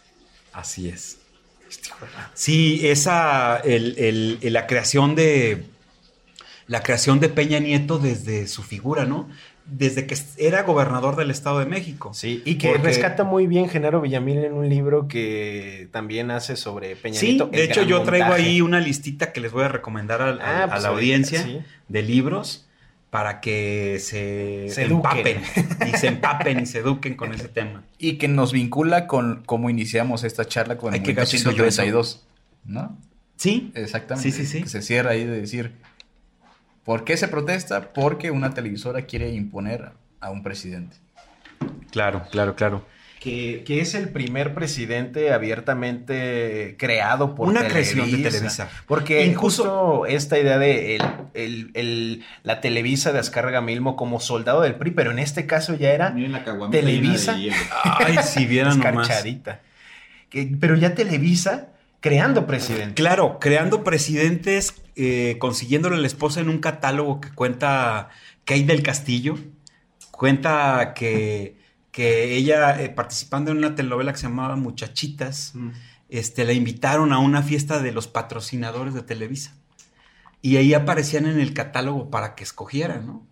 Así es. Sí, esa, el- el- la creación de, la creación de Peña Nieto desde su figura, ¿no? Desde que era gobernador del Estado de México. Sí, y que Porque- rescata muy bien Genaro Villamil en un libro que también hace sobre Peña Sí, Nieto. de hecho yo traigo Montaje. ahí una listita que les voy a recomendar Ah, a, pues la audiencia sí. de libros para que se, Se empapen y se empapen y se eduquen con ese tema. Y que nos vincula con cómo iniciamos esta charla con el qué gacho soy yo 132, ¿no? Sí, Exactamente. Sí, sí, sí. Que se cierra ahí de decir, ¿por qué se protesta? Porque una televisora quiere imponer a un presidente. claro, claro, claro. Que, que es el primer presidente abiertamente creado por Una Televisa. creación de Televisa. Porque Incluso- incluso esta idea de el, el- el- la Televisa de Azcárraga Milmo como soldado del PRI, pero en este caso ya era Miren la caguamita Televisa. de. Ay, si vieran nomás. escarchadita. Que- pero ya Televisa creando presidente. Claro, creando presidentes, eh, consiguiéndole a la esposa en un catálogo que cuenta Kate del Castillo. Cuenta que, que ella, eh, participando en una telenovela que se llamaba Muchachitas, este, la invitaron a una fiesta de los patrocinadores de Televisa. Y ahí aparecían en el catálogo para que escogieran, ¿no?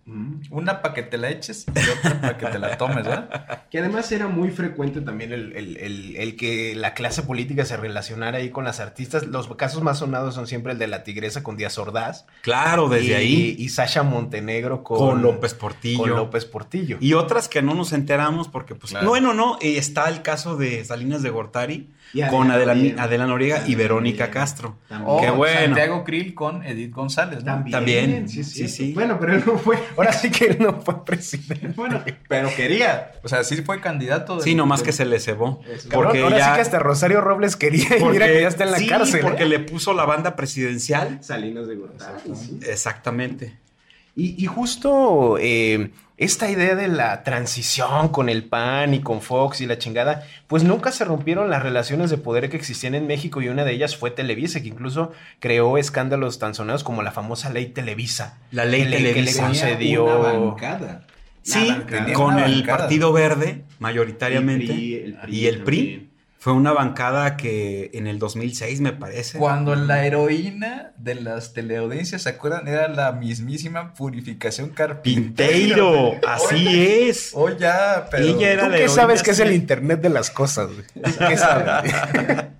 Una para que te la eches y otra para que te la tomes, ¿verdad? Que además era muy frecuente también el, el- el- el que la clase política se relacionara ahí con las artistas. Los casos más sonados son siempre el de la tigresa con Díaz Ordaz. Claro, desde y, ahí. Y Sasha Montenegro con, Con López Portillo. Con López Portillo. Y otras que no nos enteramos porque, pues, Claro. bueno, no, eh, está el caso de Salinas de Gortari Y con Adela Adela, Noriega. Adela Noriega y Verónica Noriega. Castro. También. O bueno. Santiago Krill con Edith González, ¿no? También, sí, sí, sí, sí. Bueno, pero él no fue. Ahora sí que él no fue presidente. Bueno, Pero quería. O sea, sí fue candidato. Sí, del- nomás del- que se le cebó. Porque ahora ya, sí que hasta Rosario Robles quería y mira que ya está en la sí, cárcel. porque ¿eh? le puso la banda presidencial. Salinas de Gortari, sí. Exactamente. Y, y justo eh, esta idea de la transición con el PAN y con Fox y la chingada, pues nunca se rompieron las relaciones de poder que existían en México y una de ellas fue Televisa, que incluso creó escándalos tan sonados como la famosa ley Televisa. La ley que le- que le Televisa. concedió- una bancada. Sí, bancada. con el bancada. Partido Verde, mayoritariamente. Y PRI, el PRI y el PRI. Fue una bancada que en el 2006, me parece. Cuando la heroína de las teleaudiencias, ¿se acuerdan? Era la mismísima Purificación Carpinteiro. Pinteiro, así es. Oh, ya, pero. Ella era ¿Tú qué sabes que es el Internet de las cosas? güey? ¿Qué sabes?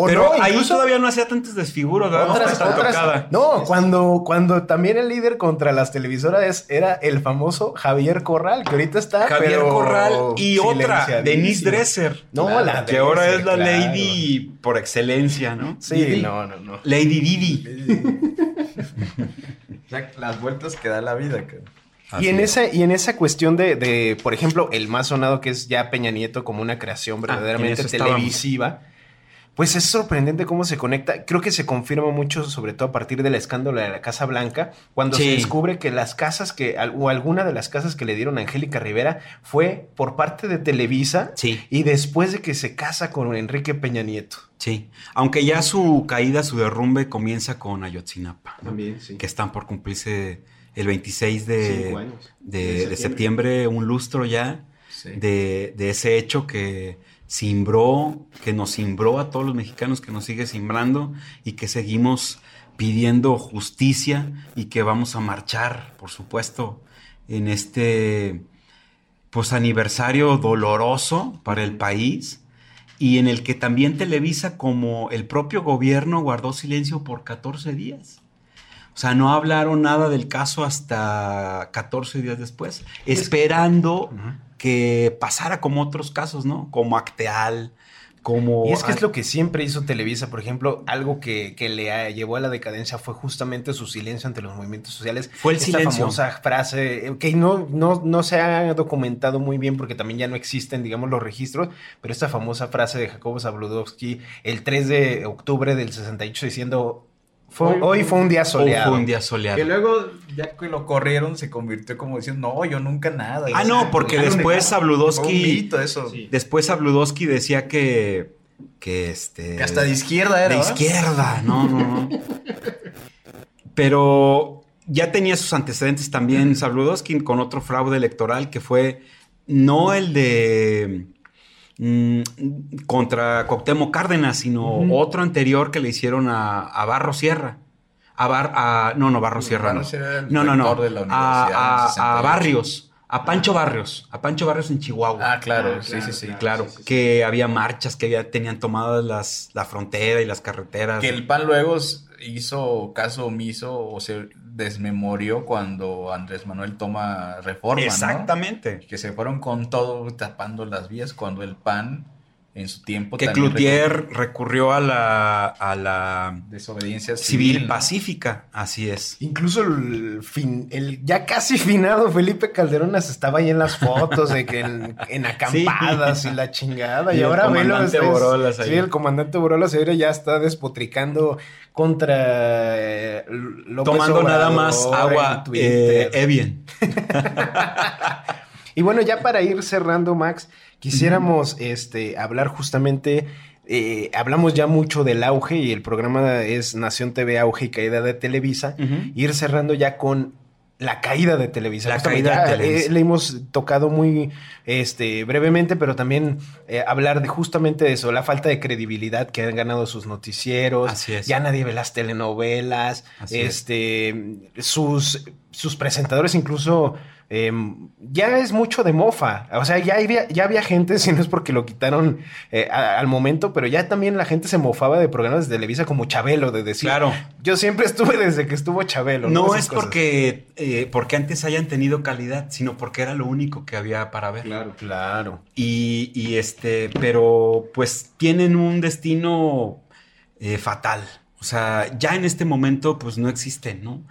O Pero no, ahí incluso todavía no hacía tantos desfiguros, ¿verdad? otras, tocada. no, cuando, cuando también el líder contra las televisoras era el famoso Javier Corral, que ahorita está. Javier pero Corral y otra. Denise Dresser. No, Claro, la que ahora Dresser, es la claro. lady por excelencia, ¿no? Sí, Didi. no, no, no. Lady Didi. Las vueltas que da la vida. cabrón. Y en, esa, y en esa cuestión de, de, por ejemplo, el más sonado que es ya Peña Nieto como una creación en verdaderamente estábamos. Pues es sorprendente cómo se conecta. Creo que se confirma mucho, sobre todo a partir del escándalo de la Casa Blanca, cuando Sí. se descubre que las casas que, o alguna de las casas que le dieron a Angélica Rivera fue por parte de Televisa Sí. y después de que se casa con Enrique Peña Nieto. Sí, aunque ya su caída, su derrumbe comienza con Ayotzinapa. También, sí. que están por cumplirse el 26 de, años. de- septiembre. septiembre, un lustro ya de, de ese hecho que simbró, que nos simbró a todos los mexicanos, que nos sigue simbrando y que seguimos pidiendo justicia y que vamos a marchar, por supuesto, en este pues aniversario doloroso para el país y en el que también Televisa como el propio gobierno guardó silencio por 14 días. O sea, no hablaron nada del caso hasta 14 días después, esperando que pasara como otros casos, ¿no? Como Acteal, como... Y es que es lo que siempre hizo Televisa, por ejemplo, algo que, que le llevó a la decadencia fue justamente su silencio ante los movimientos sociales. Fue el Esta silencio. famosa frase eh, que no, no, no se ha documentado muy bien porque también ya no existen, digamos, los registros, pero esta famosa frase de Jacobo Zabludowski el 3 de octubre del 68 diciendo, fue- Hoy- hoy fue un día Hoy soleado. fue un día soleado. Que luego, ya que lo corrieron, se convirtió como diciendo, no, yo nunca nada. Ah, sea, no, porque después mito eso. Sí. Después Zabludowski decía que... Que este... Que hasta de izquierda era. De ¿verdad? izquierda, no, no, no. Pero ya tenía sus antecedentes también Zabludowski con otro fraude electoral que fue no el de mm, contra Cuauhtémoc Cárdenas, sino otro anterior que le hicieron a, a Barro Sierra. A Bar, a- no, no, Barro Sierra. Barro no. Sierra no, no, no. rector de la A- universidad en a- el a 68. Barrios. A Pancho Barrios. A Pancho Barrios en Chihuahua. Ah, claro, Ah, sí, claro, sí, sí. claro. Claro, sí, sí, sí. que había marchas que ya tenían tomadas las, la frontera y las carreteras. Que el PAN luego hizo caso omiso o se desmemorió cuando Andrés Manuel toma reforma, ¿no? Exactamente. Que se fueron con todo tapando las vías cuando el PAN en su tiempo Que Cloutier recurrió a la, a la desobediencia civil, civil, ¿no? pacífica, así es. Incluso el, fin, el ya casi finado Felipe Calderonas estaba ahí en las fotos de que en, en acampadas y la chingada. Y, Y el ahora velo. comandante es- es- Borolas ahí. Sí, el comandante Borolas ahora ya está despotricando contra eh, López Tomando nada más agua eh, Evian. Y bueno, ya para ir cerrando, Max, quisiéramos este, hablar justamente. eh, hablamos ya mucho del auge y el programa es Nación TV Auge y Caída de Televisa. Ir cerrando ya con la caída de Televisa. La Justamente caída de ya, Televisa. eh, le hemos tocado muy este, brevemente, pero también eh, hablar de justamente de eso, la falta de credibilidad que han ganado sus noticieros. Así es. Ya nadie ve las telenovelas. Así es. este, sus, sus presentadores incluso eh, ya es mucho de mofa. O sea, ya había, ya había gente, si no es porque lo quitaron eh, a- al momento, pero ya también la gente se mofaba de programas de Televisa como Chabelo, de decir, Claro. yo siempre estuve desde que estuvo Chabelo. No es cosas. porque, eh, porque antes hayan tenido calidad, sino porque era lo único que había para ver. Claro. Claro. Y, y, este, pero pues tienen un destino eh, fatal. O sea, ya en este momento pues no existen, ¿no?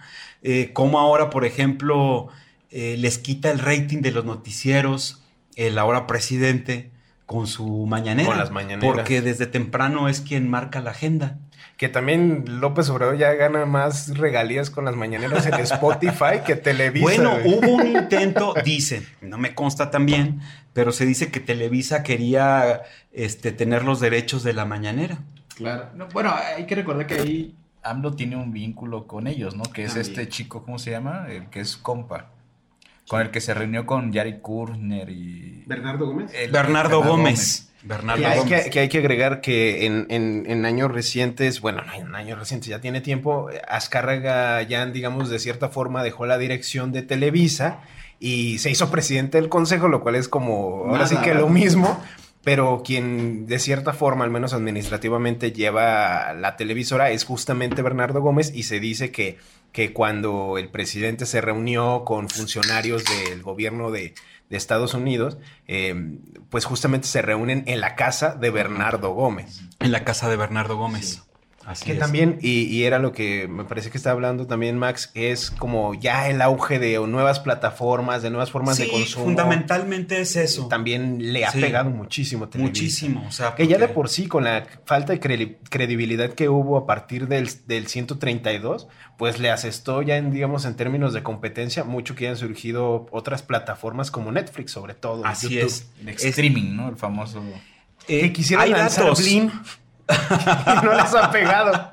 Eh, como ahora, por ejemplo, eh, les quita el rating de los noticieros el ahora presidente con su mañanera. Con las mañaneras. Porque desde temprano es quien marca la agenda. Que también López Obrador ya gana más regalías con las mañaneras en Spotify que Televisa. Bueno, güey. hubo un intento, dicen, no me consta también, pero se dice que Televisa quería este, tener los derechos de la mañanera. Claro. No, bueno, hay que recordar que ahí. AMLO tiene un vínculo con ellos, ¿no? Que es También. este chico, ¿cómo se llama? El que es compa. Con el que se reunió con Yari Kurner y... Bernardo Gómez. el- Bernardo Gómez. Bernardo Que hay, Gómez. que, que hay que agregar que en, en- en años recientes, bueno, no, en años recientes ya tiene tiempo, Azcárraga ya, digamos, de cierta forma dejó la dirección de Televisa y se hizo presidente del consejo, lo cual es como, ahora sí que lo mismo, pero quien de cierta forma, al menos administrativamente, lleva la televisora es justamente Bernardo Gómez y se dice que, que cuando el presidente se reunió con funcionarios del gobierno de, de Estados Unidos, eh, pues justamente se reúnen en la casa de Bernardo Gómez. En la casa de Bernardo Gómez. Así que es. también, y, y era lo que me parece que está hablando también Max, es como ya el auge de nuevas plataformas, de nuevas formas de consumo. fundamentalmente es eso. También le ha Sí. pegado muchísimo. Televisa. Muchísimo, o sea, Que ya de por sí, con la falta de credi- credibilidad que hubo a partir del, del 132, pues le asestó ya, en, digamos, en términos de competencia, mucho que hayan surgido otras plataformas como Netflix, sobre todo. Así YouTube. es. El Es- streaming, ¿no? El famoso. eh, Que quisieron hay lanzar datos. no les ha pegado.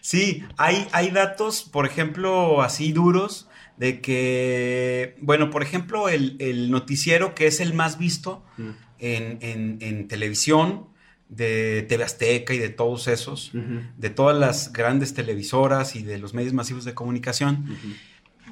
Sí, hay, hay datos, por ejemplo, así duros, de que, bueno, por ejemplo, el, el noticiero que es el más visto Mm. en, en- en televisión, de TV Azteca y de todos esos, de todas las grandes televisoras y de los medios masivos de comunicación,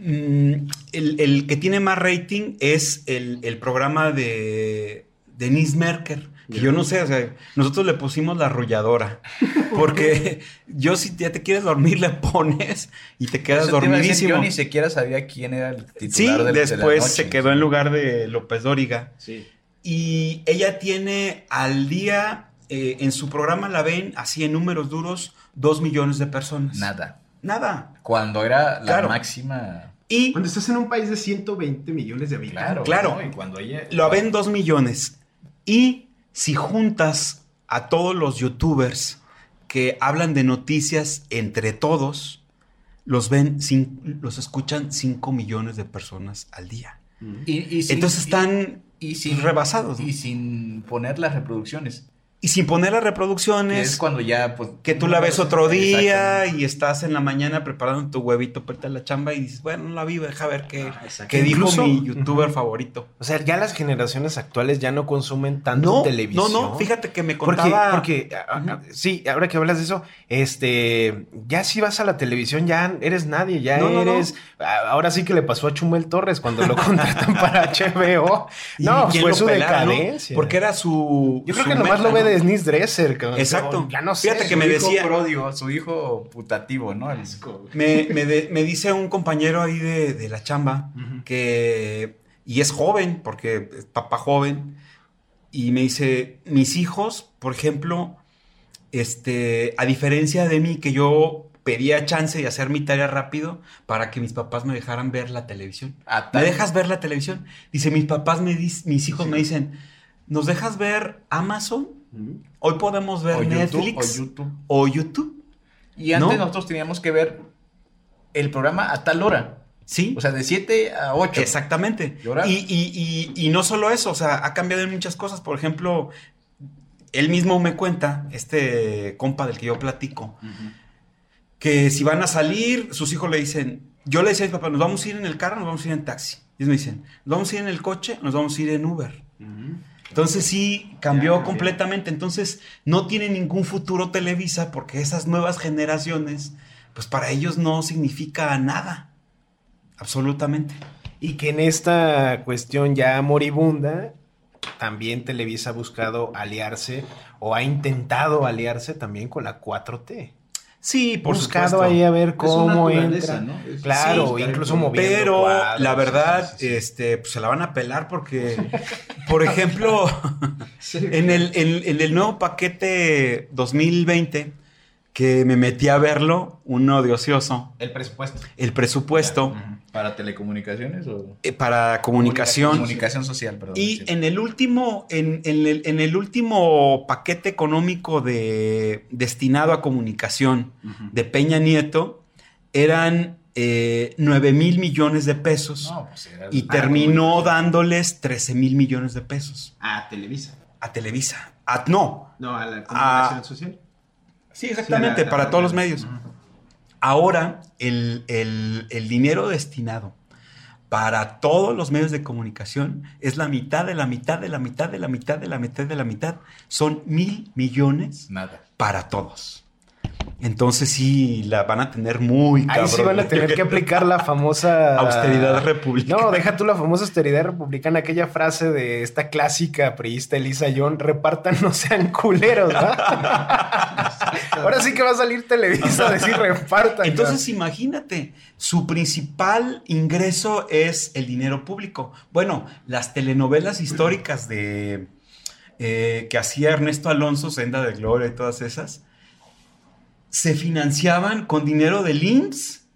mm, el, el que tiene más rating es el, el programa de Denise Merker. Que yo no sé, o sea, nosotros le pusimos la arrolladora. Porque yo si ya te quieres dormir, le pones y te quedas Eso te dormidísimo. Yo ni siquiera sabía quién era el titular Sí, de, de la después noche. se quedó en lugar de López Dóriga. Sí. Y ella tiene al día, eh, en su programa la ven así en números duros, dos millones de personas. Nada. Nada. Cuando era la Claro. máxima. Y Cuando estás en un país de 120 millones de habitantes. Claro, Claro. ¿no? Y cuando ella. lo ven dos millones. Y si juntas a todos los youtubers que hablan de noticias entre todos, los ven, los escuchan 5 millones de personas al día. Y, y sin- Entonces están y, y sin, rebasados. ¿no? Y sin poner las reproducciones. Y sin poner las Que reproducciones, es cuando ya. Pues, que tú la ves otro día y estás en la mañana preparando tu huevito para la chamba y dices, bueno, no la vi, deja ver qué, Ah, qué dijo Incluso- mi youtuber favorito. O sea, ya las generaciones actuales ya no consumen tanto No, televisión. no, no, fíjate que me Porque, contaba... porque a- a- sí, ahora que hablas de eso, este, ya si vas a la televisión ya eres nadie, ya No, no, no. eres, a- ahora sí que le pasó a Chumel Torres cuando lo contratan para HBO. ¿Y No, quién fue su pelara, decadencia. Porque era su... Yo creo su que nomás lo ve ¿no? De Denise Dresser. cabrón. Exacto. Ya no sé. Fíjate que Su me hijo decía- pródigo, su hijo putativo, ¿no? El- Me, me de- me dice un compañero ahí de, de la chamba que, y es joven, porque es papá joven, y me dice, mis hijos, por ejemplo, este, a diferencia de mí, que yo pedía chance de hacer mi tarea rápido para que mis papás me dejaran ver la televisión. a ¿Me dejas ver la televisión? Dice, mis papás, me dis- mis hijos me dicen, ¿nos dejas ver Amazon? Hoy podemos ver o YouTube, Netflix o YouTube. o YouTube. Y antes ¿No? nosotros teníamos que ver el programa a tal hora. Sí. O sea, de 7 a 8. Exactamente. ¿Y ahora? Y, y- y- y no solo eso, o sea, ha cambiado en muchas cosas. Por ejemplo, él mismo me cuenta, este compa del que yo platico, que si van a salir, sus hijos le dicen, yo le decía a mi papá, ¿nos vamos a ir en el carro nos vamos a ir en taxi? Y ellos me dicen, ¿nos vamos a ir en el coche nos vamos a ir en Uber? Entonces sí, cambió completamente. Entonces no tiene ningún futuro Televisa porque esas nuevas generaciones, pues para ellos no significa nada. Absolutamente. Y que en esta cuestión ya moribunda, también Televisa ha buscado aliarse o ha intentado aliarse también con la 4T. Sí, por buscado supuesto. ahí a ver Es cómo naturaleza, entra. ¿no? Es- Claro, sí, incluso moviendo Pero cuadros, la verdad, sí, este, pues se la van a pelar porque, por ejemplo, Sí, en el, en- en el nuevo paquete 2020, que me metí a verlo, uno de ocioso, el presupuesto. el presupuesto. ¿Para telecomunicaciones o...? eh, para comunicación. Comunicación social, perdón. Y sí. en el último, en, en el, en el último paquete económico de, destinado a comunicación de Peña Nieto, eran eh, 9 mil millones de pesos. No, pues era... y terminó dándoles 13 mil millones de pesos A Televisa. a Televisa. A- no, No, a la comunicación social. Sí, exactamente, Sí, la- para la- todos los medios. Ahora, el, el- el dinero destinado para todos los medios de comunicación es la mitad de la mitad de la mitad de la mitad de la mitad de la mitad. Son mil millones Nada. para todos. Entonces sí, la van a tener muy Ahí cabrón. sí van a tener que aplicar la famosa Austeridad republicana. No, deja tú la famosa austeridad republicana, aquella frase de esta clásica priista Elisa John, repartan, no sean culeros, ¿va? Ahora sí que va a salir Televisa a decir repartan. Entonces imagínate, su principal ingreso es el dinero público. Bueno, las telenovelas históricas de eh, que hacía Ernesto Alonso, Senda de Gloria y todas esas, se financiaban con dinero del IMSS.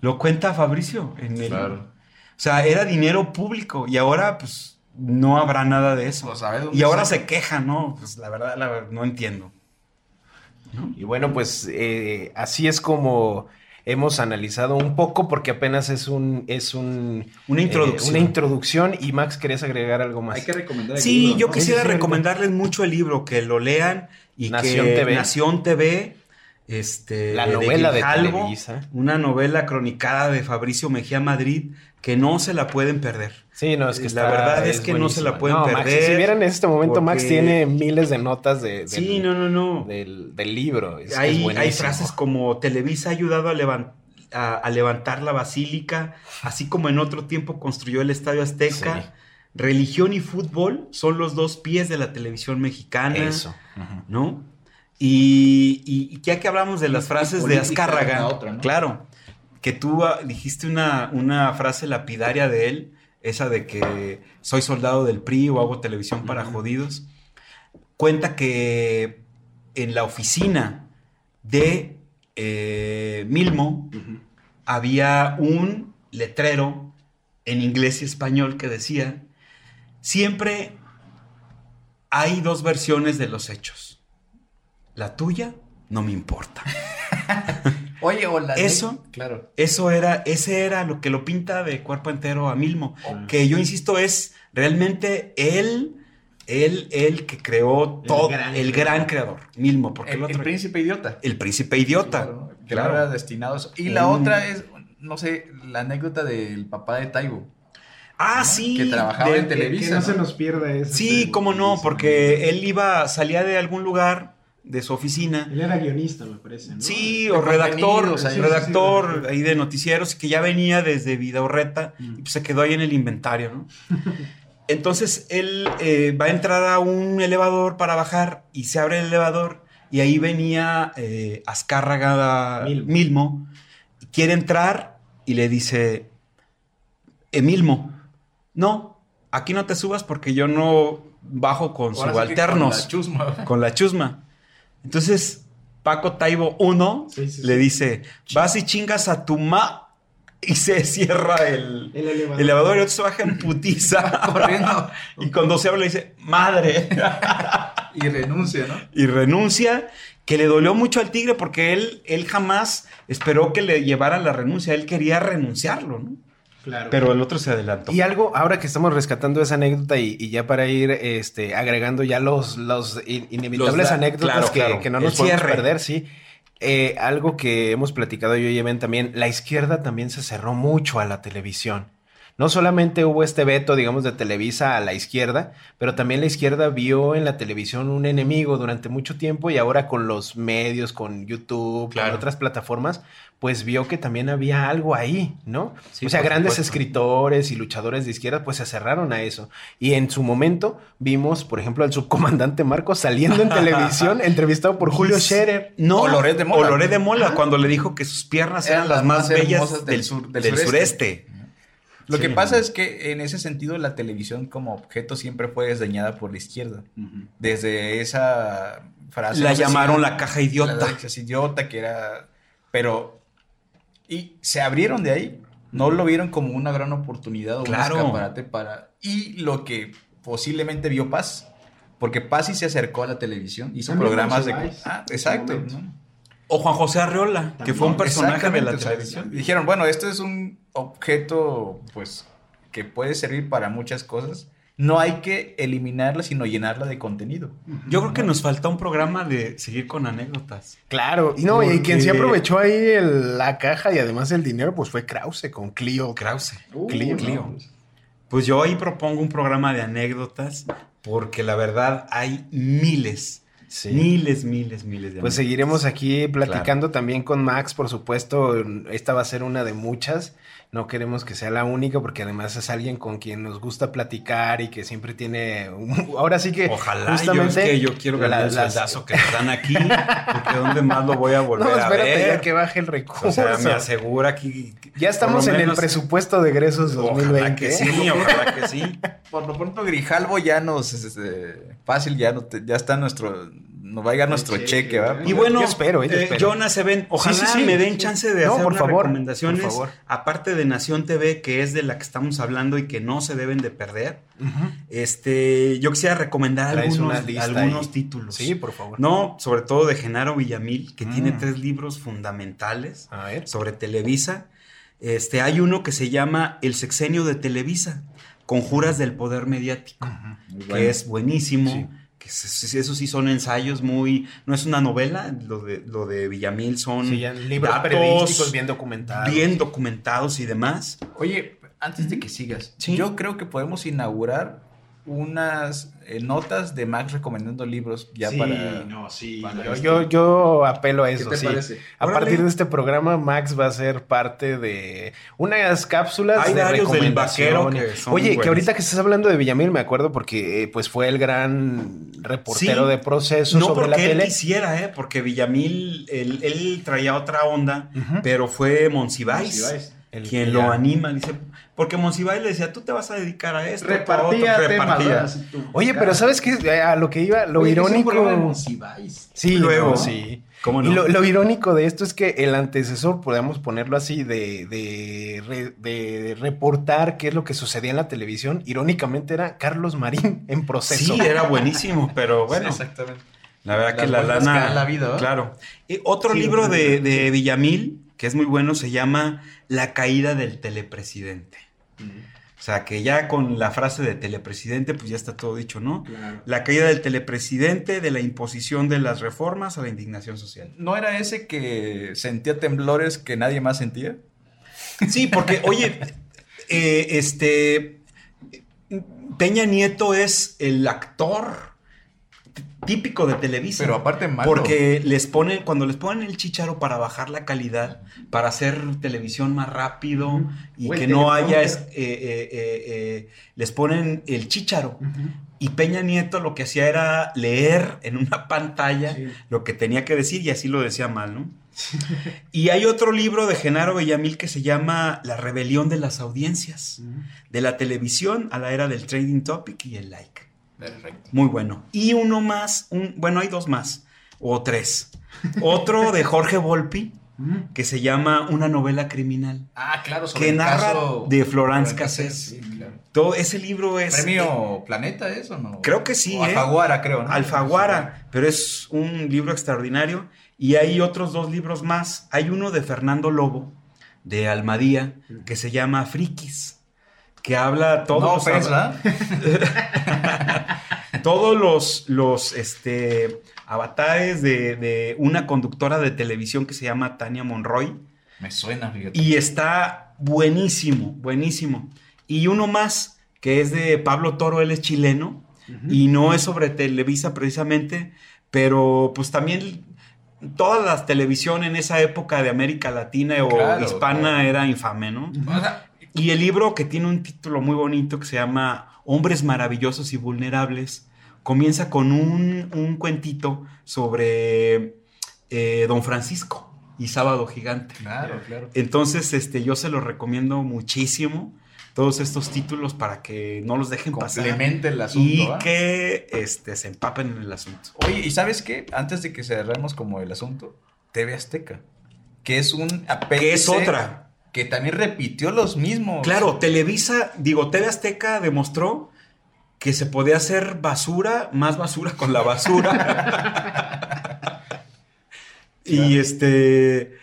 Lo cuenta Fabricio en el. Claro. O sea, era dinero público y ahora, pues, no habrá nada de eso. ¿sabe dónde y ahora se quejan, ¿no? Pues la verdad, la verdad, no entiendo. Y bueno, pues eh, así es como hemos analizado un poco, porque apenas es un es un Una eh, introducción. una introducción. Y Max, ¿querías agregar algo más? Hay que recomendar el Sí, libro, yo ¿no? quisiera Sí, sí, sí, recomendarles mucho el libro, que lo lean y Nación que TV. Nación TV, este, La novela de Grijalvo, Televisa. una novela cronicada de Fabricio Mejía Madrid, que no se la pueden perder. Sí, no, es que La está- verdad es que no se la pueden No, Max, perder, si vieran en este momento, Max tiene miles de notas de, del, Sí, no, no, no. del, del libro. Es que es hay, frases como Televisa ha ayudado a, levan- a- a levantar la basílica, así como en otro tiempo construyó el Estadio Azteca. Sí. Religión y fútbol son los dos pies de la televisión mexicana. Eso. ¿no? Y, ya que hablamos de las frases de Azcárraga, la otra, ¿no? claro, que tú ah, dijiste una, una frase lapidaria de él, esa de que soy soldado del PRI o hago televisión para jodidos, cuenta que en la oficina de eh, Milmo había un letrero en inglés y español que decía, siempre hay dos versiones de los hechos. La tuya no me importa. Oye, o la Eso- Claro. Eso era, ese era lo que lo pinta de cuerpo entero a Milmo. Que yo insisto, es realmente él, él, él que creó todo, gran el gran creador, Milmo. Porque El, el, el otro- príncipe idiota. el príncipe idiota. Claro, que Claro. no era destinado a eso. Y la otra es, no sé, la anécdota del papá de Taibo. Ah, sí. Que trabajaba de- en Televisa. que no se ¿no? nos pierda eso. Sí, cómo no, porque él iba, salía de algún lugar de su oficina. Él era guionista, me parece, ¿no? Sí, o redactor, redactor Sí, sí, sí. ahí de noticieros que ya venía desde Vidaurreta Mm. y pues se quedó ahí en el inventario, ¿no? Entonces él eh, va a entrar a un elevador para bajar y se abre el elevador y ahí venía eh, Azcárraga Milmo. Milmo. y quiere entrar y le dice, Emilmo, no, aquí no te subas porque yo no bajo con Ahora subalternos con la chusma. con la chusma. Entonces, Paco Taibo 1 Sí, sí, le dice, vas y chingas a tu ma y se cierra el, El elevador. el elevador y otro se baja en putiza. Corriendo. y cuando se habla le dice, madre. Y renuncia, ¿no? y renuncia, que le dolió mucho al tigre porque él, él jamás esperó que le llevaran la renuncia. Él quería renunciarlo, ¿no? Claro. Pero el otro se adelantó. Y algo, ahora que estamos rescatando esa anécdota y, y ya para ir este, agregando ya los, los in- inevitables Los da- anécdotas claro, que, claro. que no nos podemos perder, sí. Eh, algo que hemos platicado yo y Eben también, la izquierda también se cerró mucho a la televisión. No solamente hubo este veto, digamos, de Televisa a la izquierda, pero también la izquierda vio en la televisión un enemigo durante mucho tiempo y ahora con los medios, con YouTube, Claro. con otras plataformas, pues vio que también había algo ahí, ¿no? Sí, o sea, grandes supuesto. escritores y luchadores de izquierda pues se cerraron a eso. Y en su momento vimos, por ejemplo, al subcomandante Marcos saliendo en televisión, entrevistado por Julio Scherer. No, O Loret de Mola. o Loret de Mola, cuando le dijo que sus piernas eran, las más bellas del, sur, del sureste. Lo Sí. que pasa es que en ese sentido la televisión como objeto siempre fue desdeñada por la izquierda. Desde esa frase. La no sé si- llamaron la caja idiota. La caja idiota que era... Pero... Y se abrieron de ahí. No lo vieron como una gran oportunidad o Claro. un escaparate para... Y lo que posiblemente vio Paz. Porque Paz sí se acercó a la televisión. Hizo También programas de... Ah, exacto. O Juan José Arreola, que fue un personaje de la Exactamente, o sea, televisión. dijeron, bueno, esto es un objeto, pues, que puede servir para muchas cosas. No hay que eliminarla, sino llenarla de contenido. Yo creo que nos falta un programa de seguir con anécdotas. Claro, y no, y Porque- quien se aprovechó ahí el- la caja y además el dinero, pues fue Krause con Clio. Krause. Uh, Clio, pues, Pues yo ahí propongo un programa de anécdotas porque la verdad hay miles, Sí. miles, miles, miles de Pues anécdotas. seguiremos aquí platicando también con Max, por supuesto. Esta va a ser una de muchas. No queremos que sea la única porque además es alguien con quien nos gusta platicar y que siempre tiene... un- Ahora sí que Ojalá, justamente... yo, es que yo quiero ganar la- el las- que dan aquí, porque ¿dónde más lo voy a volver No, a espérate ver? ya que baje el recurso. O sea, me asegura aquí... ya estamos en el presupuesto de egresos 2020. Ojalá que sí, ojalá que sí. Por lo pronto, Grijalvo ya nos, este, fácil, ya, no te- ya está nuestro, nos va a llegar nuestro cheque, ¿va? Y bueno, Yo espero, yo eh, espero. Jonas Even, ojalá Sí, sí, sí, me den chance de No, hacer por unas favor, recomendaciones. por favor. Aparte de Nación TV, que es de la que estamos hablando y que no se deben de perder. Este, yo quisiera recomendar algunos, ahí. títulos. Sí, por favor. No, sobre todo de Genaro Villamil, que Mm. tiene tres libros fundamentales A ver. sobre Televisa. Este, hay uno que se llama El sexenio de Televisa, Conjuras del poder mediático, que es buenísimo. Que eso sí son ensayos muy, no es una novela, lo de, lo de Villamil son Sí, libros datos periodísticos bien documentados. bien documentados y demás. Oye, antes de que sigas, Sí. yo creo que podemos inaugurar unas eh, notas de Max recomendando libros ya sí, para... no, sí. para Yo, este- yo, yo apelo a ¿Qué eso, te sí. parece? A Órale. partir de este programa, Max va a ser parte de unas cápsulas Hay de varios del vaquero recomendación. que son Oye, que ahorita que estás hablando de Villamil, me acuerdo porque eh, pues fue el gran reportero Sí. de proceso No sobre la porque él tele. quisiera, ¿eh? porque Villamil, él, él traía otra onda, pero fue Monsiváis, Monsiváis, el quien que lo anima. Dice, porque Monsiváis le decía, tú te vas a dedicar a esto. a Repartía otro". temas, repartía. Oye, pero ¿sabes qué? Eh, A lo que iba, lo Oye, que es un irónico... de. Sí, Luego. no, sí. ¿Cómo Y no? lo, lo irónico de esto es que el antecesor, podemos ponerlo así, de, de, re- de reportar qué es lo que sucedía en la televisión, irónicamente era Carlos Marín en proceso. Sí, era buenísimo, pero bueno. Sí, exactamente. La verdad Las que la lana. que la vida, ¿no? Claro. Y otro Sí, libro de Villamil, que es muy bueno, se llama La caída del telepresidente. O sea, que ya con la frase de telepresidente, pues ya está todo dicho, ¿no? Claro. La caída del telepresidente, de la imposición de las reformas a la indignación social. ¿No era ese que sentía temblores que nadie más sentía? Sí, porque, oye, eh, este. Peña Nieto es el actor típico de Televisa. Pero aparte malo. Porque les ponen, cuando les ponen el chicharo para bajar la calidad, para hacer televisión más rápido y que no haya, es- eh, eh, eh, les ponen el chicharo. Y Peña Nieto lo que hacía era leer en una pantalla Sí. lo que tenía que decir y así lo decía mal, ¿no? Y hay otro libro de Genaro Villamil que se llama La rebelión de las audiencias, de la televisión a la era del trading topic y el like. Perfecto. Muy bueno. Y uno más, un, bueno, hay dos más, o tres. Otro de Jorge Volpi, que se llama Una novela criminal. Ah, claro, sobre Que el narra caso de Florence Cassés. Sí, claro. Todo ese libro es... ¿Premio Planeta eso no? Creo que sí, O ¿eh? Alfaguara, creo, ¿no? Alfaguara, pero es un libro extraordinario. Y hay otros dos libros más. Hay uno de Fernando Lobo, de Almadía, que se llama Frikis, que habla todos No los- ¿verdad? todos los, los este, avatares de, de una conductora de televisión que se llama Tania Monroy. Me suena, fíjate. Y está buenísimo, buenísimo. Y uno más, que es de Pablo Toro, él es chileno, y no es sobre Televisa precisamente, pero pues también toda la televisión en esa época de América Latina o hispana claro. era infame, ¿no? O sea, Y el libro, que tiene un título muy bonito que se llama Hombres maravillosos y vulnerables, comienza con un, un cuentito sobre eh, Don Francisco y Sábado Gigante. claro, claro. Entonces, este, yo se los recomiendo muchísimo, todos estos títulos, para que no los dejen pasar. Complemente el asunto. Y que este, se empapen en el asunto. Oye, ¿y sabes qué? Antes de que cerremos como el asunto, TV Azteca, que es un Que es apéndice otra. Que también repitió los mismos. Claro, Televisa, digo, TV Azteca demostró que se podía hacer basura, más basura con la basura. y este,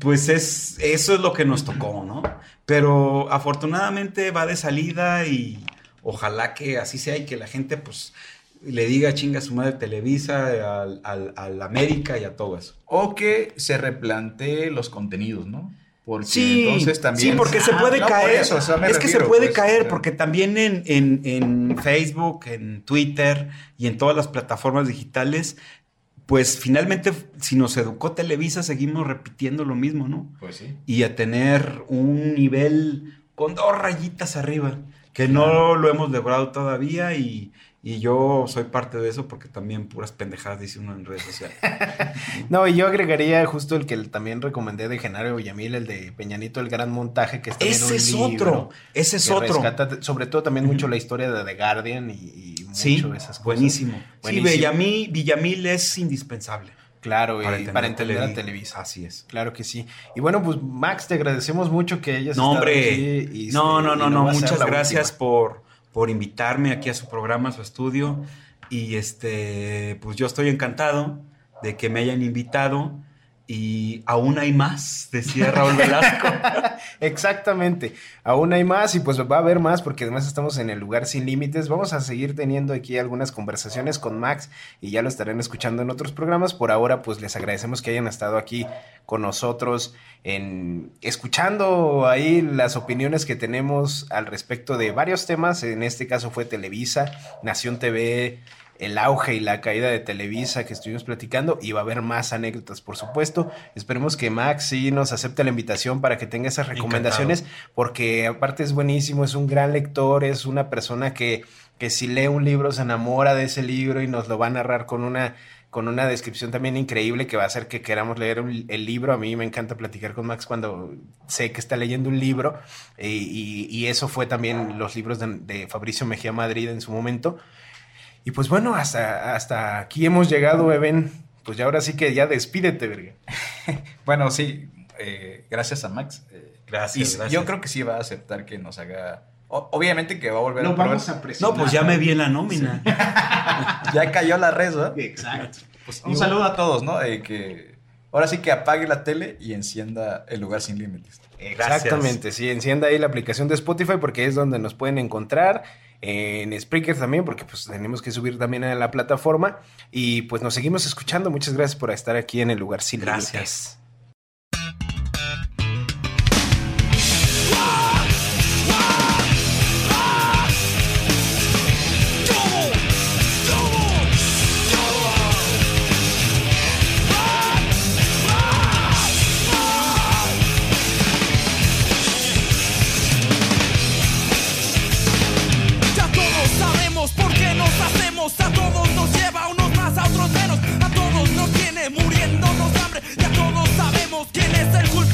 pues es, eso es lo que nos tocó, ¿no? Pero afortunadamente va de salida y ojalá que así sea y que la gente, pues, le diga chinga a su madre Televisa, al, al, al América y a todo eso. O que se replantee los contenidos, ¿no? Porque Sí, entonces también. sí, porque se Ah, puede no, caer. eso, es que se puede pues, caer porque también en, en- en Facebook, en Twitter y en todas las plataformas digitales, pues finalmente si nos educó Televisa seguimos repitiendo lo mismo, ¿no? Pues sí. Y a tener un nivel con dos rayitas arriba, que no lo hemos logrado todavía y, y yo soy parte de eso porque también puras pendejadas dice uno en redes sociales. No, y yo agregaría justo el que también recomendé de Genaro Villamil, el de Peñanito, el gran montaje, que está ese es otro, ese es otro. Rescata, sobre todo también mucho la historia de The Guardian y, y Sí, mucho esas cosas. buenísimo. Buenísimo. Sí, Villamil, Villamil es indispensable. Claro, y Para para entender entender, a Televisa. Televisa. Así es. Claro que sí. Y bueno, pues Max, te agradecemos mucho que hayas No, estado hombre. aquí. y, no, este, no, y no, no. ser Muchas gracias última. por, por invitarme aquí a su programa, a su estudio. Y este, pues yo estoy encantado de que me hayan invitado. Y aún hay más, decía Raúl Velasco. Exactamente. Aún hay más y pues va a haber más porque además estamos en el lugar sin límites. Vamos a seguir teniendo aquí algunas conversaciones con Max y ya lo estarán escuchando en otros programas. Por ahora pues les agradecemos que hayan estado aquí con nosotros en escuchando ahí las opiniones que tenemos al respecto de varios temas. En este caso fue Televisa, Nación TV, el auge y la caída de Televisa que estuvimos platicando y va a haber más anécdotas, por supuesto. Esperemos que Max sí nos acepte la invitación para que tenga esas recomendaciones, porque aparte es buenísimo, es un gran lector, es una persona que, que si lee un libro se enamora de ese libro y nos lo va a narrar con una con una descripción también increíble que va a hacer que queramos leer un- el libro. A mí me encanta platicar con Max cuando sé que está leyendo un libro y, y- y eso fue también los libros de, de Fabricio Mejía Madrid en su momento. Y pues bueno, hasta, hasta aquí hemos llegado, Eben. Pues ya ahora sí que ya despídete, verga. Bueno, sí, eh, gracias a Max. eh, Gracias, y gracias. Yo creo que sí va a aceptar que nos haga. o- obviamente que va a volver Lo a probar. vamos a presionar. No, pues ya me vi en la nómina. Ya cayó la red, ¿verdad? Exacto. Pues, un saludo a todos, ¿no? Eh, que ahora sí que apague la tele y encienda el lugar sin límites. Exactamente, sí, encienda ahí la aplicación de Spotify porque es donde nos pueden encontrar. En Spreaker también, porque pues tenemos que subir también a la plataforma. Y pues nos seguimos escuchando. Muchas gracias por estar aquí en el lugar sin. Gracias. Quién es el culpable.